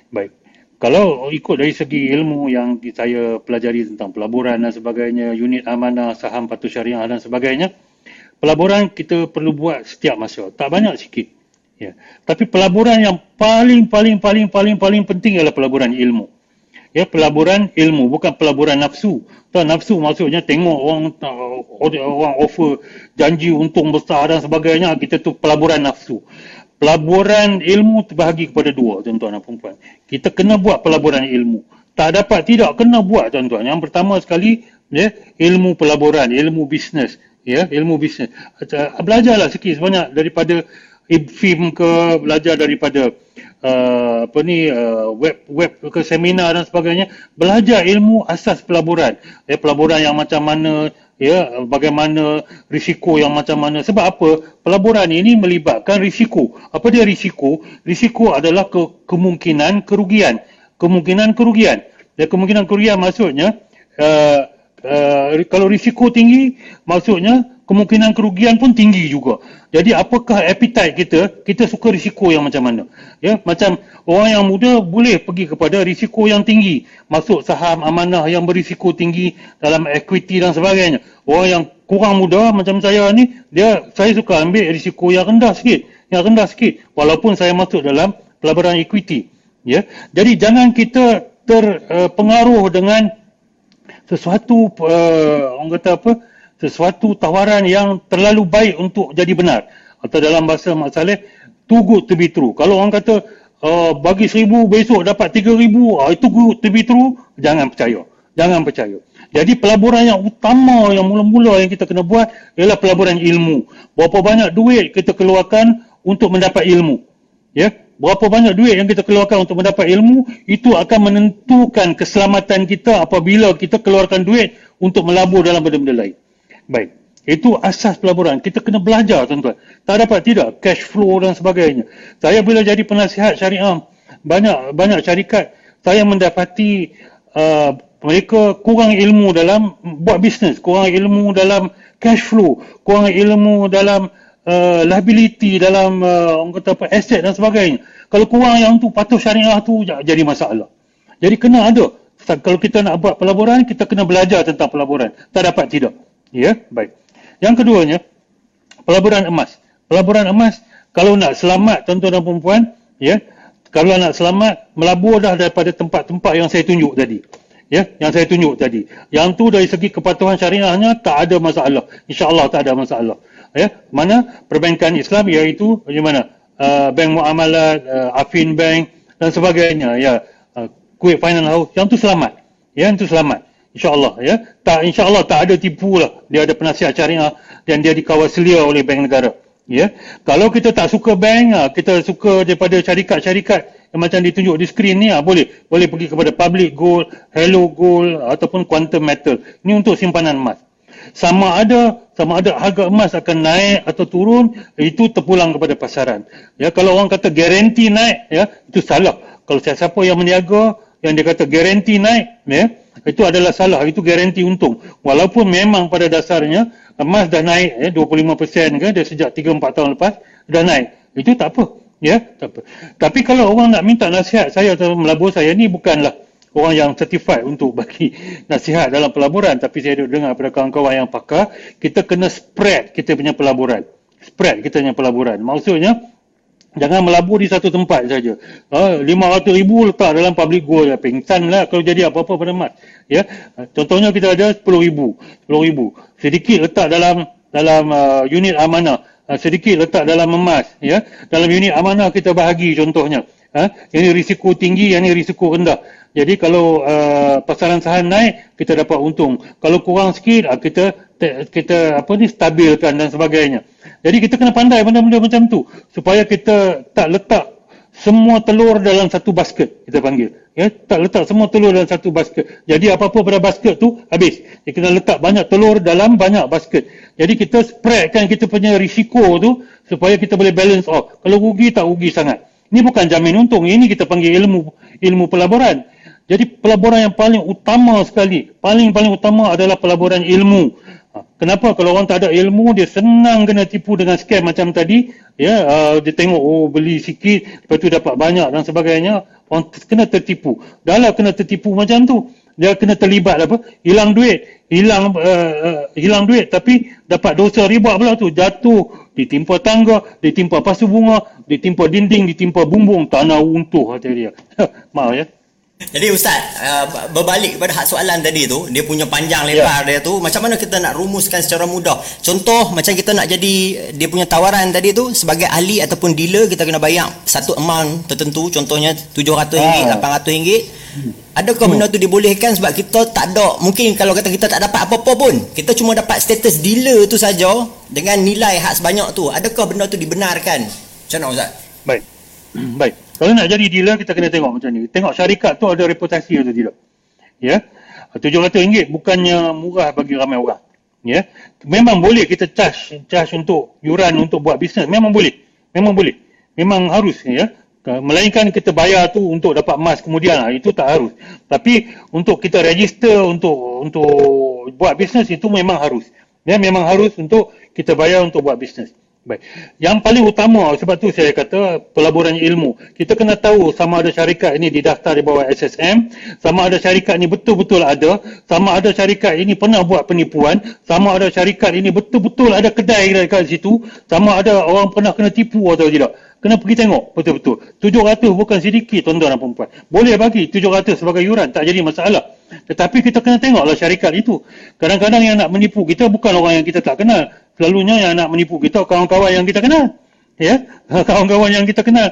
Baik kalau ikut dari segi ilmu yang saya pelajari tentang pelaburan dan sebagainya, unit amanah, saham patuh syariah dan sebagainya, pelaburan kita perlu buat setiap masa. Tak banyak sikit. Ya. Tapi pelaburan yang paling paling paling paling paling penting adalah pelaburan ilmu. Ya, pelaburan ilmu bukan pelaburan nafsu. Tak nafsu maksudnya tengok orang orang offer janji untung besar dan sebagainya, kita tu pelaburan nafsu. Pelaburan ilmu terbahagi kepada dua tuan-tuan dan puan kita kena buat pelaburan ilmu. Tak dapat tidak kena buat tuan-tuan. Yang pertama sekali ya ilmu pelaburan ilmu bisnes ya ilmu bisnes. Belajarlah sikit sebanyak daripada film ke belajar daripada uh, apa ni uh, web web ke seminar dan sebagainya belajar ilmu asas pelaburan. Ya pelaburan yang macam mana ya bagaimana risiko yang macam mana. Sebab apa? Pelaburan ini melibatkan risiko. Apa dia risiko? Risiko adalah ke, kemungkinan kerugian. Kemungkinan kerugian. Ya kemungkinan kerugian maksudnya uh, uh, kalau risiko tinggi maksudnya kemungkinan kerugian pun tinggi juga. Jadi apakah appetite kita? Kita suka risiko yang macam mana? Ya, macam orang yang muda boleh pergi kepada risiko yang tinggi, masuk saham amanah yang berisiko tinggi dalam equity dan sebagainya. Orang yang kurang muda macam saya ni, dia saya suka ambil risiko yang rendah sikit, yang rendah sikit walaupun saya masuk dalam pelaburan equity. Ya. Jadi jangan kita terpengaruh uh, dengan sesuatu uh, orang kata apa? Sesuatu tawaran yang terlalu baik untuk jadi benar. Atau dalam bahasa Mak Saleh too good to be true. Kalau orang kata uh, bagi seribu besok dapat tiga ribu uh, itu good to be true jangan percaya. Jangan percaya. Jadi pelaburan yang utama yang mula-mula yang kita kena buat ialah pelaburan ilmu. Berapa banyak duit kita keluarkan untuk mendapat ilmu? Ya? Berapa banyak duit yang kita keluarkan untuk mendapat ilmu itu akan menentukan keselamatan kita apabila kita keluarkan duit untuk melabur dalam benda-benda lain Baik. Itu asas pelaburan. Kita kena belajar tuan-tuan. Tak dapat tidak cash flow dan sebagainya. Saya bila jadi penasihat syariah banyak banyak syarikat saya mendapati uh, mereka kurang ilmu dalam buat bisnes, kurang ilmu dalam cash flow, kurang ilmu dalam uh, liability dalam uh, orang kata apa aset dan sebagainya. Kalau kurang yang tu patuh syariah tu jadi masalah. Jadi kena ada. Kalau kita nak buat pelaburan, kita kena belajar tentang pelaburan. Tak dapat tidak. Ya, baik. Yang keduanya, pelaburan emas. Pelaburan emas, kalau nak selamat tuan-tuan dan perempuan, ya, kalau nak selamat, melabur dah daripada tempat-tempat yang saya tunjuk tadi. Ya, yang saya tunjuk tadi. Yang tu dari segi kepatuhan syariahnya tak ada masalah. InsyaAllah tak ada masalah. Ya, mana perbankan Islam iaitu bagaimana? Uh, bank muamalat, uh, Afin Bank dan sebagainya. Ya, uh, Kuwait Finance House, yang tu selamat. Ya, yang tu selamat. InsyaAllah ya. Tak insyaAllah tak ada tipu lah. Dia ada penasihat syariah dan dia dikawal selia oleh bank negara. Ya. Kalau kita tak suka bank, ah, kita suka daripada syarikat-syarikat yang macam ditunjuk di skrin ni, ah, boleh. Boleh pergi kepada public gold, hello gold ataupun quantum metal. Ini untuk simpanan emas. Sama ada sama ada harga emas akan naik atau turun, itu terpulang kepada pasaran. Ya, kalau orang kata garanti naik, ya, itu salah. Kalau siapa yang meniaga, yang dia kata garanti naik, ya, itu adalah salah itu garanti untung. Walaupun memang pada dasarnya emas dah naik eh 25% kan dari sejak 3 4 tahun lepas dah naik. Itu tak apa ya tak apa. Tapi kalau orang nak minta nasihat saya atau melabur saya ni bukanlah orang yang certified untuk bagi nasihat dalam pelaburan. Tapi saya duduk dengar pada kawan-kawan yang pakar kita kena spread kita punya pelaburan. Spread kita punya pelaburan. Maksudnya Jangan melabur di satu tempat saja. Ha, 500 ribu letak dalam public goal. Ya. Pengsan lah kalau jadi apa-apa pada mat. Ya. Ha, contohnya kita ada 10 ribu. 10 ribu. Sedikit letak dalam dalam uh, unit amanah. Uh, sedikit letak dalam emas. Ya. Dalam unit amanah kita bahagi contohnya. Ha? Yang ini risiko tinggi, yang ini risiko rendah. Jadi kalau uh, pasaran saham naik, kita dapat untung. Kalau kurang sikit, uh, kita kita apa ni stabilkan dan sebagainya. Jadi kita kena pandai benda-benda macam tu supaya kita tak letak semua telur dalam satu basket kita panggil. Ya, tak letak semua telur dalam satu basket. Jadi apa-apa pada basket tu habis. Kita kena letak banyak telur dalam banyak basket. Jadi kita spreadkan kita punya risiko tu supaya kita boleh balance off. Kalau rugi tak rugi sangat. Ini bukan jamin untung. Ini kita panggil ilmu ilmu pelaburan. Jadi pelaburan yang paling utama sekali, paling-paling utama adalah pelaburan ilmu. Kenapa? Kalau orang tak ada ilmu dia senang kena tipu dengan scam macam tadi. Ya uh, dia tengok oh beli sikit lepas tu dapat banyak dan sebagainya. Orang kena tertipu. Dalam kena tertipu macam tu dia kena terlibat apa? Hilang duit. Hilang uh, uh, hilang duit tapi dapat dosa riba pula tu. Jatuh ditimpa tangga ditimpa pasu bunga ditimpa dinding ditimpa bumbung. Tanah runtuh kata dia. [LAUGHS] Maaf ya jadi Ustaz, uh, berbalik kepada hak soalan tadi tu, dia punya panjang ya. lebar yeah. dia tu, macam mana kita nak rumuskan secara mudah? Contoh, macam kita nak jadi, dia punya tawaran tadi tu, sebagai ahli ataupun dealer, kita kena bayar satu amount tertentu, contohnya RM700, ah. RM800. Hmm. Adakah hmm. benda tu dibolehkan sebab kita tak ada, mungkin kalau kata kita tak dapat apa-apa pun, kita cuma dapat status dealer tu saja dengan nilai hak sebanyak tu. Adakah benda tu dibenarkan? Macam mana Ustaz? Baik. Baik. Kalau nak jadi dealer kita kena tengok macam ni. Tengok syarikat tu ada reputasi atau tidak. Ya. RM700 bukannya murah bagi ramai orang. Ya. Memang boleh kita charge charge untuk yuran untuk buat bisnes. Memang boleh. Memang boleh. Memang harus ya. Melainkan kita bayar tu untuk dapat emas kemudian lah. itu tak harus. Tapi untuk kita register untuk untuk buat bisnes itu memang harus. Ya memang harus untuk kita bayar untuk buat bisnes. Baik. Yang paling utama sebab tu saya kata pelaburan ilmu. Kita kena tahu sama ada syarikat ini didaftar di bawah SSM, sama ada syarikat ini betul-betul ada, sama ada syarikat ini pernah buat penipuan, sama ada syarikat ini betul-betul ada kedai dekat situ, sama ada orang pernah kena tipu atau tidak. Kena pergi tengok betul-betul. 700 bukan sedikit tuan-tuan dan puan Boleh bagi 700 sebagai yuran, tak jadi masalah. Tetapi kita kena tengoklah syarikat itu. Kadang-kadang yang nak menipu kita bukan orang yang kita tak kenal. Selalunya yang nak menipu kita kawan-kawan yang kita kenal. Ya, [LAUGHS] kawan-kawan yang kita kenal.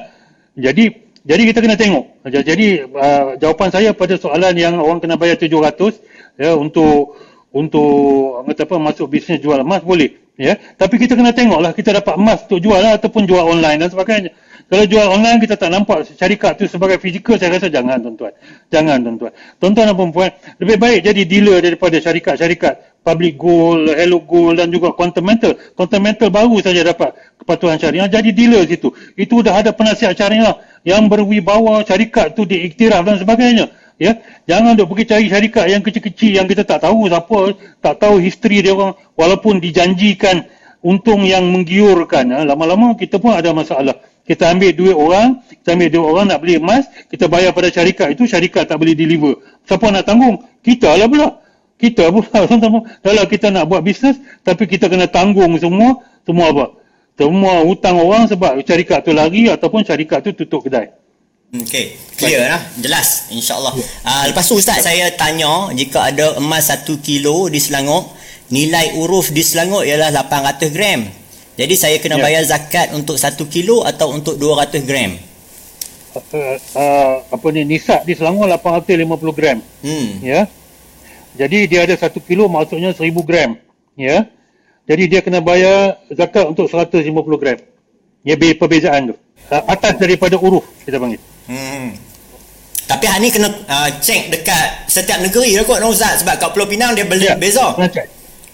Jadi jadi kita kena tengok. Jadi uh, jawapan saya pada soalan yang orang kena bayar 700 ya untuk untuk kata apa masuk bisnes jual emas boleh ya tapi kita kena tengoklah kita dapat emas untuk jual lah, ataupun jual online dan sebagainya kalau jual online kita tak nampak syarikat tu sebagai fizikal saya rasa jangan tuan-tuan jangan tuan-tuan tuan-tuan dan puan lebih baik jadi dealer daripada syarikat-syarikat public gold hello gold dan juga quantum metal. Quantum metal baru saja dapat kepatuhan syariah jadi dealer situ. Itu dah ada penasihat syariah yang berwibawa syarikat tu diiktiraf dan sebagainya ya. Jangan duk pergi cari syarikat yang kecil-kecil yang kita tak tahu siapa tak tahu history dia orang walaupun dijanjikan untung yang menggiurkan. Ya. lama-lama kita pun ada masalah. Kita ambil duit orang kita ambil duit orang nak beli emas kita bayar pada syarikat itu syarikat tak boleh deliver. Siapa nak tanggung? Kita lah pula kita pula [LAUGHS] kalau kita nak buat bisnes tapi kita kena tanggung semua semua apa semua hutang orang sebab syarikat tu lari ataupun syarikat tu tutup kedai Okey, clear lah. Jelas, insyaAllah. Yeah. Uh, lepas tu Ustaz, saya tanya, jika ada emas 1 kilo di Selangor, nilai uruf di Selangor ialah 800 gram. Jadi saya kena yeah. bayar zakat untuk 1 kilo atau untuk 200 gram? Uh, uh, apa ni, nisab di Selangor 850 gram. Hmm. Ya. Jadi dia ada 1 kilo maksudnya 1000 gram. Ya. Jadi dia kena bayar zakat untuk 150 gram. Ya, perbezaan tu. Uh, atas daripada uruf, kita panggil. Hmm. Tapi hal ni kena uh, cek dekat setiap negeri lah kot Ustaz sebab kat Pulau Pinang dia beli ya, beza. Kena cek.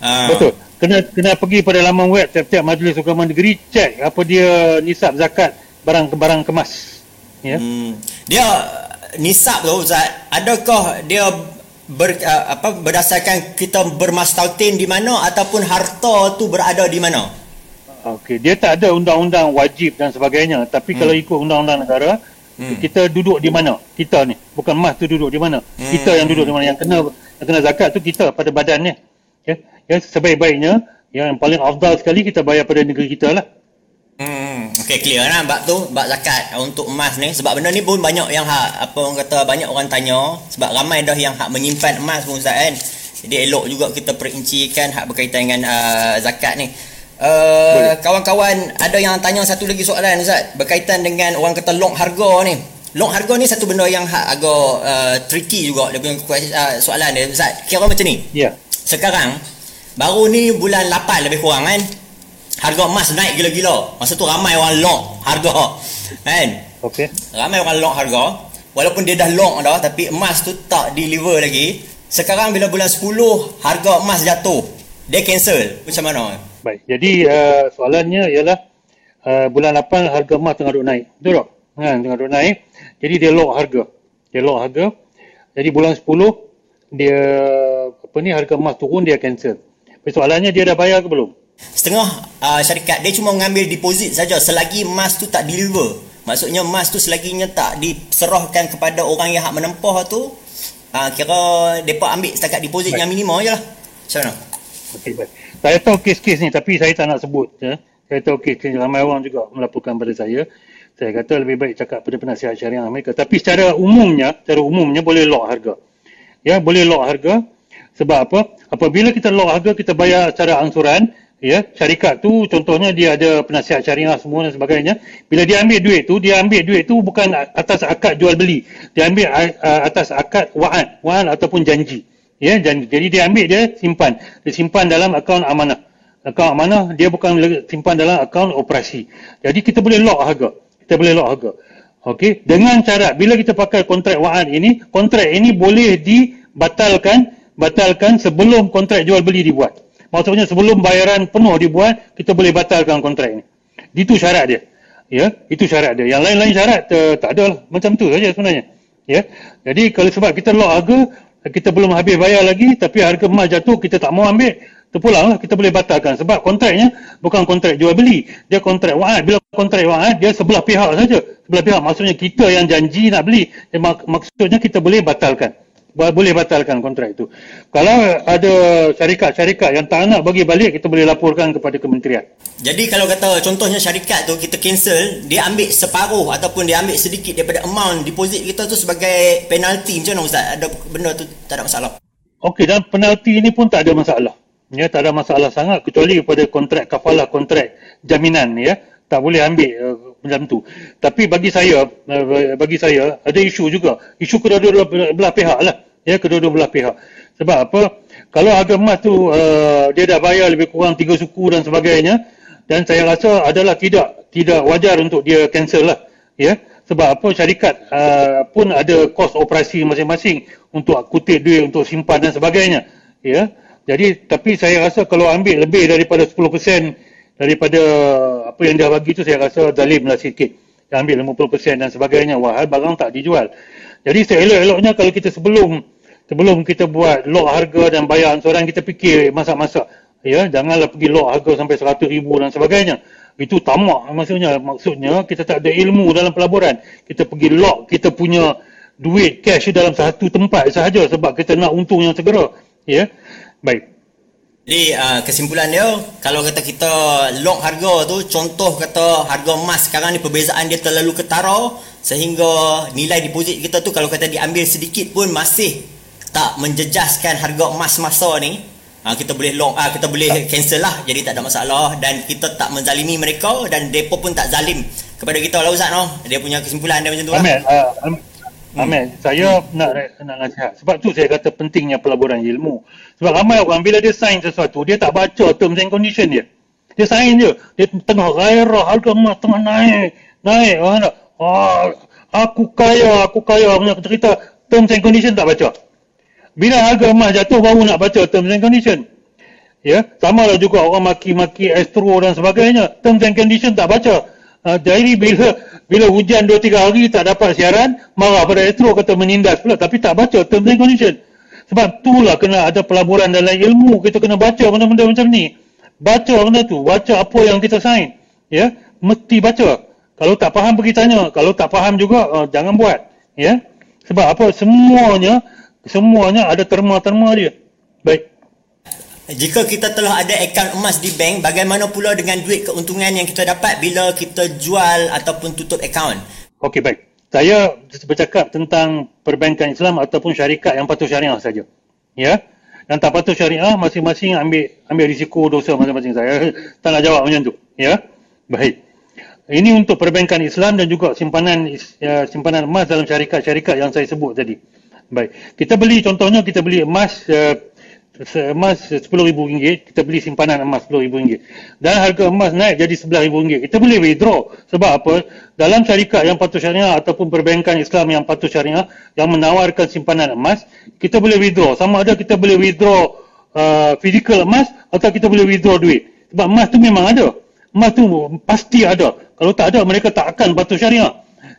Uh. Betul. Kena kena pergi pada laman web setiap majlis hukuman negeri cek apa dia nisab zakat barang-barang kemas. Ya. Hmm. Dia nisab tu Ustaz, adakah dia ber, uh, apa berdasarkan kita bermastautin di mana ataupun harta tu berada di mana? Okey, dia tak ada undang-undang wajib dan sebagainya, tapi hmm. kalau ikut undang-undang negara, Hmm. Kita duduk di mana? Kita ni. Bukan emas tu duduk di mana? Hmm. Kita yang duduk di mana? Yang kena yang kena zakat tu kita pada badannya. Ya. Ya sebaik-baiknya yang paling afdal sekali kita bayar pada negeri kita lah. Hmm. Okey clear lah bab tu bab zakat untuk emas ni sebab benda ni pun banyak yang hak apa orang kata banyak orang tanya sebab ramai dah yang hak menyimpan emas pun Ustaz kan. Jadi elok juga kita perincikan hak berkaitan dengan uh, zakat ni. Uh, kawan-kawan ada yang tanya satu lagi soalan Ustaz berkaitan dengan orang kata long harga ni. Long harga ni satu benda yang ha, agak uh, tricky juga dia punya uh, soalan dia Ustaz. Kira macam ni. Ya. Yeah. Sekarang baru ni bulan 8 lebih kurang kan. Harga emas naik gila-gila. Masa tu ramai orang long harga. Kan? Okey. Ramai orang long harga. Walaupun dia dah long dah tapi emas tu tak deliver lagi. Sekarang bila bulan 10 harga emas jatuh. Dia cancel. Macam mana? Baik. Jadi uh, soalannya ialah uh, bulan 8 harga emas tengah duk naik. Betul tak? Ha, tengah duk naik. Jadi dia lock harga. Dia lock harga. Jadi bulan 10 dia apa ni harga emas turun dia cancel. Soalannya dia dah bayar ke belum? Setengah uh, syarikat dia cuma mengambil deposit saja selagi emas tu tak deliver. Maksudnya emas tu selaginya tak diserahkan kepada orang yang hak menempah tu uh, kira depa ambil setakat deposit baik. yang minimum ajalah. Macam mana? Okey baik saya tahu kes-kes ni tapi saya tak nak sebut ya. Saya tahu kes-kes ramai orang juga melaporkan pada saya. Saya kata lebih baik cakap pada penasihat syariah mereka. Tapi secara umumnya, secara umumnya boleh lock harga. Ya, boleh lock harga. Sebab apa? Apabila kita lock harga, kita bayar secara angsuran. Ya, syarikat tu contohnya dia ada penasihat syariah semua dan sebagainya. Bila dia ambil duit tu, dia ambil duit tu bukan atas akad jual beli. Dia ambil atas akad wa'ad. Wa'ad ataupun janji. Ya, dan jadi dia ambil dia simpan. Dia simpan dalam akaun amanah. Akaun amanah dia bukan simpan dalam akaun operasi. Jadi kita boleh lock harga. kita boleh lock harga. Okey, dengan cara bila kita pakai kontrak wa'ad ini, kontrak ini boleh dibatalkan, batalkan sebelum kontrak jual beli dibuat. Maksudnya sebelum bayaran penuh dibuat, kita boleh batalkan kontrak ini. Itu syarat dia. Ya, itu syarat dia. Yang lain-lain syarat uh, tak ada lah. Macam tu saja sebenarnya. Ya. Jadi kalau sebab kita lock harga, kita belum habis bayar lagi tapi harga emas jatuh kita tak mau ambil, terpulanglah kita boleh batalkan sebab kontraknya bukan kontrak jual beli dia kontrak wa'ad bila kontrak wa'ad dia sebelah pihak saja sebelah pihak maksudnya kita yang janji nak beli mak- maksudnya kita boleh batalkan boleh batalkan kontrak itu. Kalau ada syarikat-syarikat yang tak nak bagi balik kita boleh laporkan kepada kementerian. Jadi kalau kata contohnya syarikat tu kita cancel dia ambil separuh ataupun dia ambil sedikit daripada amount deposit kita tu sebagai penalti. Macam mana Ustaz? Ada benda tu tak ada masalah? Okey dan penalti ini pun tak ada masalah. Ya tak ada masalah sangat kecuali kepada kontrak kafalah kontrak jaminan ya. Tak boleh ambil uh, macam tu. Tapi bagi saya uh, bagi saya ada isu juga. Isu kedua-dua belah pihak lah. Ya kedua-dua belah pihak. Sebab apa? Kalau harga emas tu uh, dia dah bayar lebih kurang tiga suku dan sebagainya dan saya rasa adalah tidak tidak wajar untuk dia cancel lah. Ya sebab apa? Syarikat uh, pun ada kos operasi masing-masing untuk kutip duit untuk simpan dan sebagainya. Ya jadi tapi saya rasa kalau ambil lebih daripada 10% daripada apa yang dia bagi tu saya rasa zalim lah sikit. Dia ambil 50% dan sebagainya. Wah, barang tak dijual. Jadi seelok-eloknya kalau kita sebelum sebelum kita buat lock harga dan bayar ansuran kita fikir masak-masak. Ya, janganlah pergi lock harga sampai 100 ribu dan sebagainya. Itu tamak maksudnya. Maksudnya kita tak ada ilmu dalam pelaburan. Kita pergi lock kita punya duit cash dalam satu tempat sahaja sebab kita nak untung yang segera. Ya. Baik. Jadi uh, kesimpulan dia kalau kata kita lock harga tu contoh kata harga emas sekarang ni perbezaan dia terlalu ketara sehingga nilai deposit kita tu kalau kata diambil sedikit pun masih tak menjejaskan harga emas masa ni uh, kita boleh lock uh, kita boleh cancel lah jadi tak ada masalah dan kita tak menzalimi mereka dan depo pun tak zalim kepada kita lah Ustaz no? dia punya kesimpulan dia macam tu lah. Amin. Uh, Amin. Hmm. Saya nak nak nasihat. Sebab tu saya kata pentingnya pelaburan ilmu. Sebab ramai orang bila dia sign sesuatu, dia tak baca terms and condition dia. Dia sign je. Dia tengah gairah, harga emas tengah naik. Naik. Nak, oh, aku kaya, aku kaya. Punya cerita terms and condition tak baca. Bila harga emas jatuh, baru nak baca terms and condition. Ya, sama lah juga orang maki-maki Astro dan sebagainya. Terms and condition tak baca. Uh, jadi bila bila hujan 2 3 hari tak dapat siaran, marah pada Astro kata menindas pula tapi tak baca terms and condition. Sebab itulah kena ada pelaburan dalam ilmu, kita kena baca benda-benda macam ni. Baca benda tu, baca apa yang kita sign. Ya, mesti baca. Kalau tak faham pergi tanya, kalau tak faham juga uh, jangan buat, ya. Sebab apa? Semuanya semuanya ada terma-terma dia. Baik. Jika kita telah ada akaun emas di bank, bagaimana pula dengan duit keuntungan yang kita dapat bila kita jual ataupun tutup akaun? Okey, baik. Saya bercakap tentang perbankan Islam ataupun syarikat yang patuh syariah saja. Ya. Yang tak patuh syariah masing-masing ambil ambil risiko dosa masing-masing saya. Tak nak jawab macam tu. Ya. Baik. Ini untuk perbankan Islam dan juga simpanan ya, simpanan emas dalam syarikat-syarikat yang saya sebut tadi. Baik. Kita beli contohnya kita beli emas uh, emas RM10,000 kita beli simpanan emas RM10,000 dan harga emas naik jadi RM11,000 kita boleh withdraw. Sebab apa? Dalam syarikat yang patuh syariah ataupun perbankan Islam yang patuh syariah yang menawarkan simpanan emas kita boleh withdraw. Sama ada kita boleh withdraw uh, physical emas atau kita boleh withdraw duit. Sebab emas tu memang ada. Emas tu pasti ada. Kalau tak ada mereka tak akan patuh syariah.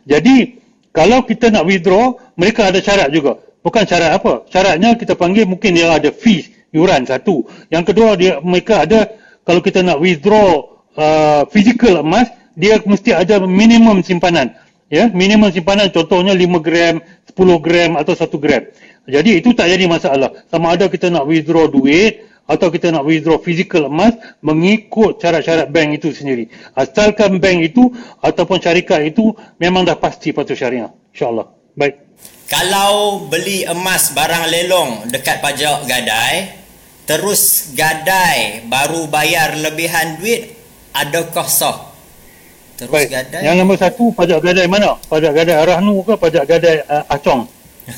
Jadi kalau kita nak withdraw mereka ada syarat juga Bukan syarat apa. Syaratnya kita panggil mungkin dia ada fees, yuran satu. Yang kedua dia mereka ada kalau kita nak withdraw uh, physical emas, dia mesti ada minimum simpanan. Ya, minimum simpanan contohnya 5 gram, 10 gram atau 1 gram. Jadi itu tak jadi masalah. Sama ada kita nak withdraw duit atau kita nak withdraw physical emas mengikut syarat-syarat bank itu sendiri. Asalkan bank itu ataupun syarikat itu memang dah pasti patuh syariah. InsyaAllah. Baik. Kalau beli emas barang lelong dekat pajak gadai, terus gadai baru bayar lebihan duit, adakah sah? Terus baik. gadai. Yang nombor satu, pajak gadai mana? Pajak gadai Arahnu ke pajak gadai uh, Acong? [LAUGHS]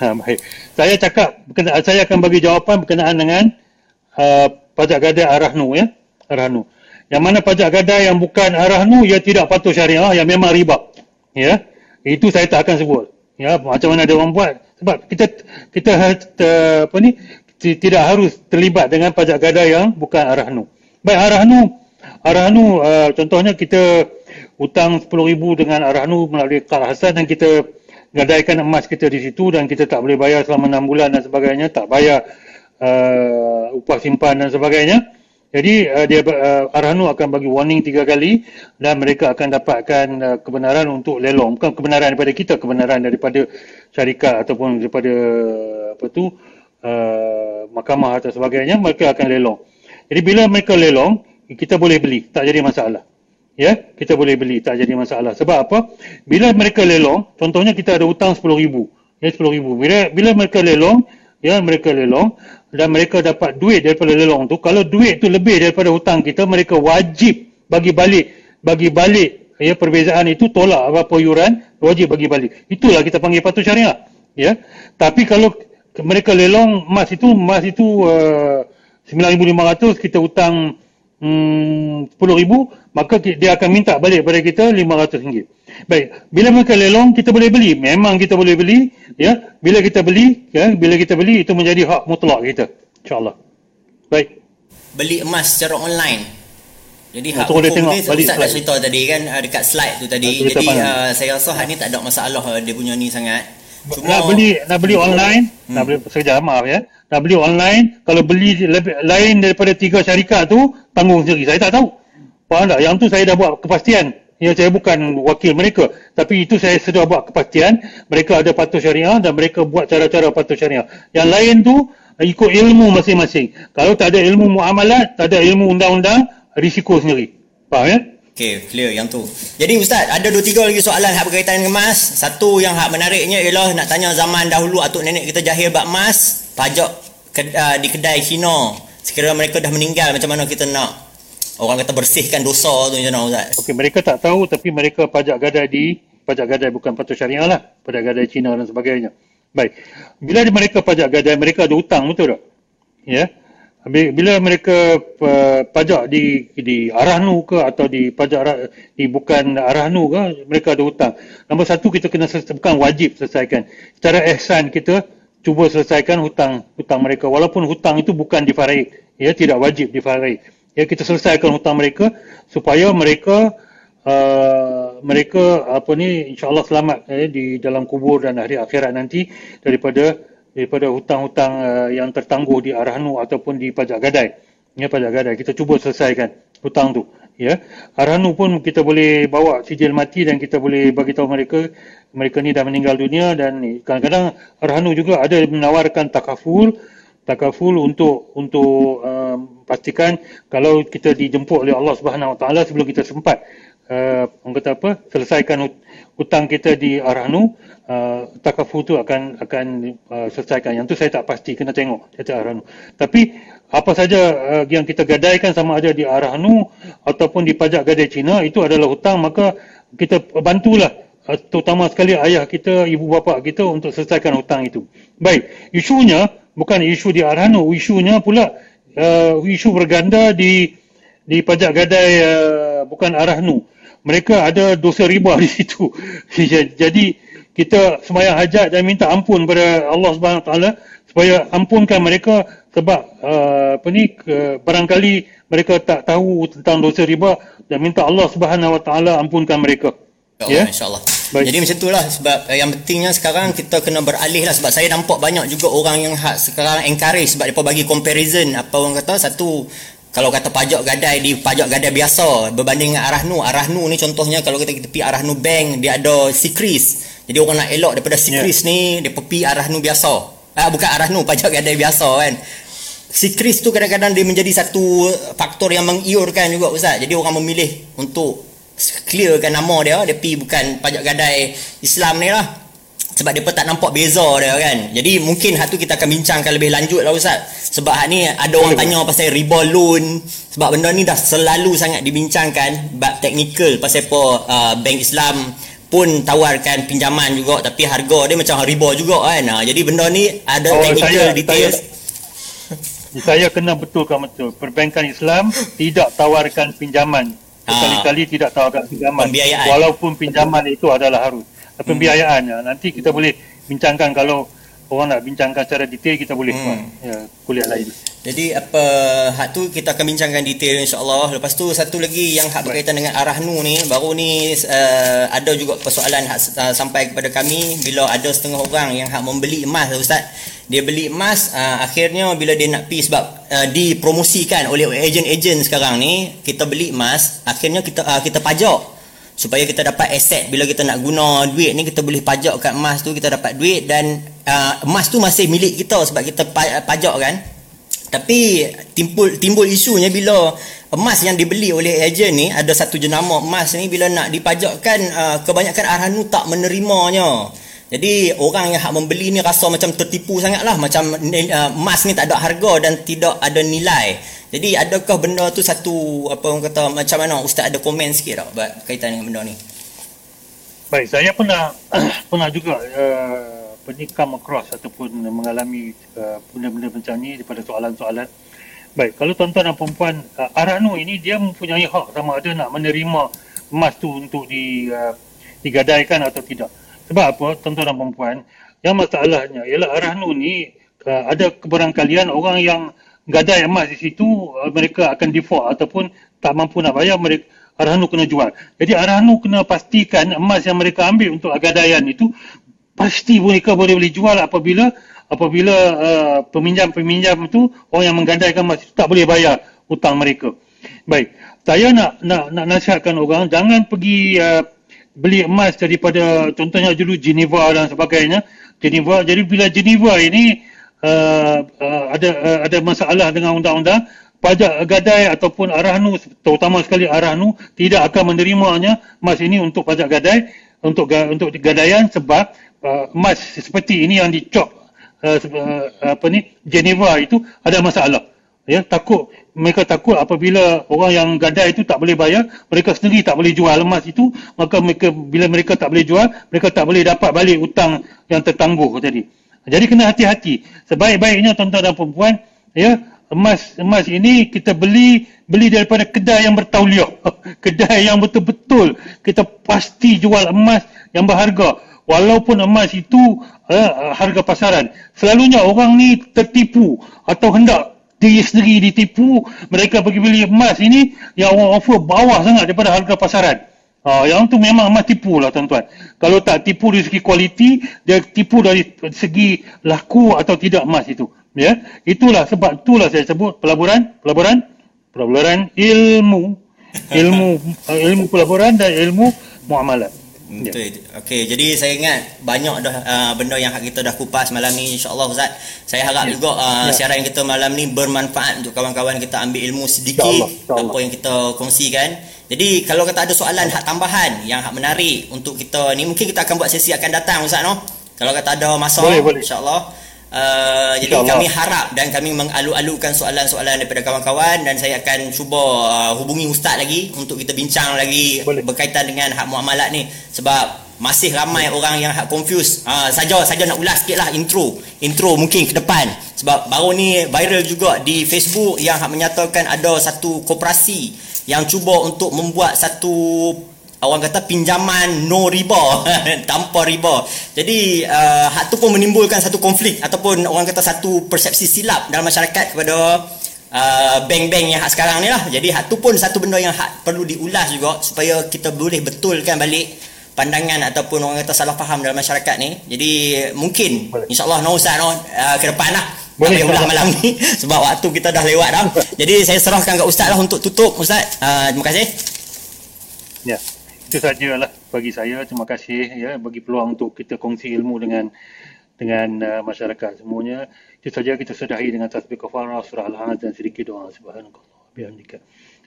ha, baik. Saya cakap, saya akan bagi jawapan berkenaan dengan uh, pajak gadai Arahnu ya. Arahnu. Yang mana pajak gadai yang bukan arahnu ia tidak patuh syariah yang memang riba. Ya. Itu saya tak akan sebut. Ya, macam mana ada orang buat sebab kita kita uh, apa ni tidak harus terlibat dengan pajak gadai yang bukan arahnu. Baik arahnu arahnu uh, contohnya kita hutang 10,000 dengan arahnu melalui kad hasan dan kita gadaikan emas kita di situ dan kita tak boleh bayar selama 6 bulan dan sebagainya, tak bayar uh, upah simpan dan sebagainya. Jadi uh, dia uh, Arhanu akan bagi warning tiga kali dan mereka akan dapatkan uh, kebenaran untuk lelong. Bukan kebenaran daripada kita, kebenaran daripada syarikat ataupun daripada apa tu uh, mahkamah atau sebagainya, mereka akan lelong. Jadi bila mereka lelong, kita boleh beli, tak jadi masalah. Ya, kita boleh beli, tak jadi masalah. Sebab apa? Bila mereka lelong, contohnya kita ada hutang 10,000. Ya, 10,000. Bila bila mereka lelong, ya mereka lelong, dan mereka dapat duit daripada lelong tu. Kalau duit tu lebih daripada hutang kita mereka wajib bagi balik bagi balik. Ya perbezaan itu tolak apa yuran wajib bagi balik. Itulah kita panggil patuh syariah. Ya. Tapi kalau mereka lelong emas itu emas itu uh, 9500 kita hutang hmm, 10000 maka dia akan minta balik pada kita 500 ringgit Baik, bila mereka lelong kita boleh beli. Memang kita boleh beli, ya. Bila kita beli, ya, bila kita beli itu menjadi hak mutlak kita. Insya-Allah. Baik. Beli emas secara online. Jadi hak hukum tengok, ni Ustaz dah cerita tadi kan uh, dekat slide tu tadi. Jadi uh, saya rasa hak ni tak ada masalah uh, dia punya ni sangat. Cuma nak beli nak beli online, hmm. nak beli sekejap maaf ya. Nak beli online, kalau beli lebih, lain daripada tiga syarikat tu tanggung sendiri. Saya tak tahu. Faham tak? Yang tu saya dah buat kepastian Ya, saya bukan wakil mereka. Tapi itu saya sudah buat kepastian. Mereka ada patuh syariah dan mereka buat cara-cara patuh syariah. Yang lain tu ikut ilmu masing-masing. Kalau tak ada ilmu muamalat, tak ada ilmu undang-undang, risiko sendiri. Faham ya? Okay, clear yang tu. Jadi Ustaz, ada dua tiga lagi soalan yang berkaitan dengan emas. Satu yang hak menariknya ialah nak tanya zaman dahulu atuk nenek kita jahil bab emas, pajak uh, di kedai Cina. Sekiranya mereka dah meninggal, macam mana kita nak orang kata bersihkan dosa tu macam mana Ustaz? Okey, mereka tak tahu tapi mereka pajak gadai di pajak gadai bukan patuh syariah lah, pajak gadai Cina dan sebagainya. Baik. Bila mereka pajak gadai, mereka ada hutang betul tak? Ya. Bila mereka uh, pajak di di Arahnu ke atau di pajak di bukan Arahnu ke, mereka ada hutang. Nombor satu kita kena selesai, bukan wajib selesaikan. Secara ihsan kita cuba selesaikan hutang hutang mereka walaupun hutang itu bukan difarai, ya tidak wajib difarai ya kita selesaikan hutang mereka supaya mereka uh, mereka apa ni insyaallah selamat eh, di dalam kubur dan hari akhirat nanti daripada daripada hutang-hutang uh, yang tertangguh di Arhanu ataupun di pajak gadai. Ya pajak gadai. Kita cuba selesaikan hutang tu ya. Arhanu pun kita boleh bawa sijil mati dan kita boleh bagi tahu mereka mereka ni dah meninggal dunia dan kadang-kadang Arhanu juga ada menawarkan takaful takaful untuk untuk um, pastikan kalau kita dijemput oleh Allah Subhanahu Wa Taala sebelum kita sempat uh, orang kata apa? Selesaikan hutang kita di Arhanu uh, takaful tu akan akan uh, selesaikan. Yang tu saya tak pasti kena tengok kata Arhanu tapi apa saja uh, yang kita gadaikan sama ada di Arhanu ataupun di pajak gadai Cina itu adalah hutang maka kita bantulah uh, terutama sekali ayah kita ibu bapa kita untuk selesaikan hutang itu. Baik isunya bukan isu di Arhanu, isunya pula uh, isu berganda di di pajak gadai uh, bukan Arhanu. Mereka ada dosa riba [LAUGHS] di situ. [LAUGHS] Jadi kita sembahyang hajat dan minta ampun kepada Allah Subhanahu taala supaya ampunkan mereka sebab uh, apa ni ke, barangkali mereka tak tahu tentang dosa riba dan minta Allah Subhanahu taala ampunkan mereka. Ya, yeah? insyaallah. Baik. Jadi macam itulah sebab uh, yang pentingnya sekarang kita kena beralih lah sebab saya nampak banyak juga orang yang hak sekarang encourage sebab mereka bagi comparison. Apa orang kata? Satu kalau kata pajak gadai di pajak gadai biasa. Berbanding dengan Arahnu. Arahnu ni contohnya kalau kita, kita pergi Arahnu Bank dia ada sikris jadi orang nak elok daripada sikris yeah. ni dia pergi Arahnu biasa. Ah, bukan Arahnu [LAUGHS] pajak gadai biasa kan. Sikris tu kadang-kadang dia menjadi satu faktor yang mengiurkan juga Ustaz. Jadi orang memilih untuk clearkan nama dia dia pi bukan pajak gadai Islam ni lah. Sebab pun tak nampak beza dia kan. Jadi mungkin hatu kita akan bincangkan lebih lanjut lah Ustaz. Sebab hak ni ada orang tanya pasal riba loan. Sebab benda ni dah selalu sangat dibincangkan. Bab teknikal pasal apa uh, bank Islam pun tawarkan pinjaman juga. Tapi harga dia macam riba juga kan. Uh, jadi benda ni ada oh, technical saya, details. saya, Saya kena betulkan betul. Perbankan Islam tidak tawarkan pinjaman. Sekali-kali tidak tawarkan pinjaman. Pembiayaan. Walaupun pinjaman itu adalah harus. Pembiayaan. Hmm. Nanti kita boleh bincangkan kalau orang nak bincangkan secara detail kita boleh hmm. ya, kuliah lain. Jadi apa hak tu kita akan bincangkan detail insya-Allah. Lepas tu satu lagi yang hak berkaitan dengan arah nu ni baru ni uh, ada juga persoalan hak uh, sampai kepada kami bila ada setengah orang yang hak membeli emas ustaz. Dia beli emas uh, akhirnya bila dia nak pi sebab uh, dipromosikan oleh ejen-ejen sekarang ni kita beli emas akhirnya kita uh, kita pajak supaya kita dapat aset bila kita nak guna duit ni kita boleh pajak kat emas tu kita dapat duit dan uh, emas tu masih milik kita sebab kita pajak kan. Tapi timbul timbul isunya bila emas yang dibeli oleh ejen ni ada satu jenama emas ni bila nak dipajakkan uh, kebanyakan Arhanu tak menerimanya. Jadi orang yang hak membeli ni rasa macam tertipu sangat lah macam uh, emas ni tak ada harga dan tidak ada nilai jadi adakah benda tu satu apa orang kata macam mana ustaz ada komen sikit tak berkaitan dengan benda ni? Baik, saya pernah [CLEARS THROAT] pernah juga uh, pernah come across ataupun mengalami uh, benda-benda macam ni daripada soalan-soalan. Baik, kalau tuan-tuan dan puan uh, Aranu ini dia mempunyai hak sama ada nak menerima emas tu untuk di uh, digadaikan atau tidak. Sebab apa tuan-tuan dan puan yang masalahnya ialah Aranu ni uh, ada keberangkalian orang yang gadai emas di situ uh, mereka akan default ataupun tak mampu nak bayar mereka Arhanu kena jual. Jadi Arhanu kena pastikan emas yang mereka ambil untuk agadaian itu pasti mereka boleh boleh jual apabila apabila uh, peminjam-peminjam itu orang yang menggadaikan emas itu tak boleh bayar hutang mereka. Baik, saya nak nak nak nasihatkan orang jangan pergi uh, beli emas daripada contohnya dulu Geneva dan sebagainya. Geneva jadi bila Geneva ini uh, uh, ada uh, ada masalah dengan undang-undang pajak gadai ataupun arahnu terutama sekali arahnu tidak akan menerimanya emas ini untuk pajak gadai untuk untuk gadaian sebab uh, emas seperti ini yang dicop uh, apa ni Geneva itu ada masalah. Ya takut mereka takut apabila orang yang gadai itu tak boleh bayar mereka sendiri tak boleh jual emas itu maka mereka bila mereka tak boleh jual mereka tak boleh dapat balik hutang yang tertangguh tadi jadi kena hati-hati. Sebaik-baiknya tuan-tuan dan puan ya, emas emas ini kita beli beli daripada kedai yang bertauliah. [LAUGHS] kedai yang betul-betul kita pasti jual emas yang berharga. Walaupun emas itu uh, harga pasaran. Selalunya orang ni tertipu atau hendak diri sendiri ditipu, mereka pergi beli emas ini yang orang offer bawah sangat daripada harga pasaran. Uh, yang tu memang emas tipu lah tuan-tuan. Kalau tak tipu dari segi kualiti, dia tipu dari segi laku atau tidak emas itu. Ya, itulah sebab itulah saya sebut pelaburan, pelaburan, pelaburan ilmu, ilmu, [LAUGHS] ilmu pelaburan dan ilmu muamalat. Ya. Betul. Yeah. Okey, jadi saya ingat banyak dah uh, benda yang kita dah kupas malam ni insya-Allah Ustaz. Saya harap yeah. juga uh, yeah. siaran kita malam ni bermanfaat untuk kawan-kawan kita ambil ilmu sedikit insya Allah. Insya Allah. apa yang kita kongsikan. Jadi kalau kita ada soalan hak tambahan yang hak menarik untuk kita ni mungkin kita akan buat sesi akan datang Ustaz no. Kalau kata ada masa insya-Allah Uh, jadi kami harap dan kami mengalu-alukan soalan-soalan daripada kawan-kawan dan saya akan cuba uh, hubungi ustaz lagi untuk kita bincang lagi Boleh. berkaitan dengan hak muamalat ni sebab masih ramai Boleh. orang yang hak confuse. Uh, saja saja nak ulas sikitlah intro. Intro mungkin ke depan sebab baru ni viral juga di Facebook yang hak menyatakan ada satu koperasi yang cuba untuk membuat satu orang kata pinjaman no riba [LAUGHS] tanpa riba. Jadi uh, hak tu pun menimbulkan satu konflik ataupun orang kata satu persepsi silap dalam masyarakat kepada uh, bank-bank yang hak sekarang ni lah. Jadi hak tu pun satu benda yang hak perlu diulas juga supaya kita boleh betulkan balik pandangan ataupun orang kata salah faham dalam masyarakat ni jadi mungkin insyaAllah no Ustaz no, uh, ke depan lah. Boleh ulang malam ni [LAUGHS] sebab waktu kita dah lewat dah. Jadi saya serahkan ke Ustaz lah untuk tutup Ustaz. Uh, terima kasih. Ya itu sajalah bagi saya. Terima kasih ya bagi peluang untuk kita kongsi ilmu dengan dengan uh, masyarakat semuanya. Itu saja kita sudahi dengan tasbih kafarah surah al-hajj dan sedikit doa. Subhanakallah bihamdika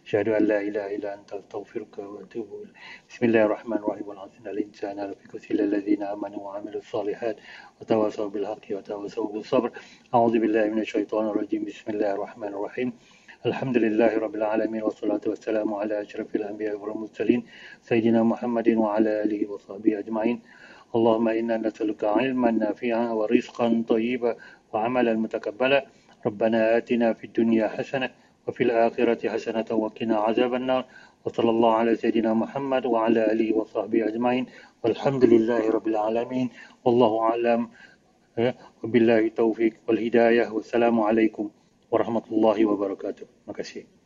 أشهد أن لا إله إلا أنت أستغفرك وأتوب إليك. بسم الله الرحمن الرحيم. والعصر الإنسان على في إلا الذين آمنوا وعملوا الصالحات وتواصوا بالحق وتواصوا بالصبر. أعوذ بالله من الشيطان الرجيم. بسم الله الرحمن الرحيم. الحمد لله رب العالمين والصلاة والسلام على أشرف الأنبياء والمرسلين سيدنا محمد وعلى آله وصحبه أجمعين. اللهم إنا نسألك علما نافعا ورزقا طيبا وعملا متقبلا. ربنا آتنا في الدنيا حسنة وفي الآخرة حسنة وقنا عذاب النار. وصلى الله على سيدنا محمد وعلى آله وصحبه أجمعين. والحمد لله رب العالمين. والله أعلم. وبالله التوفيق والهداية. والسلام عليكم warahmatullahi wabarakatuh. Terima kasih.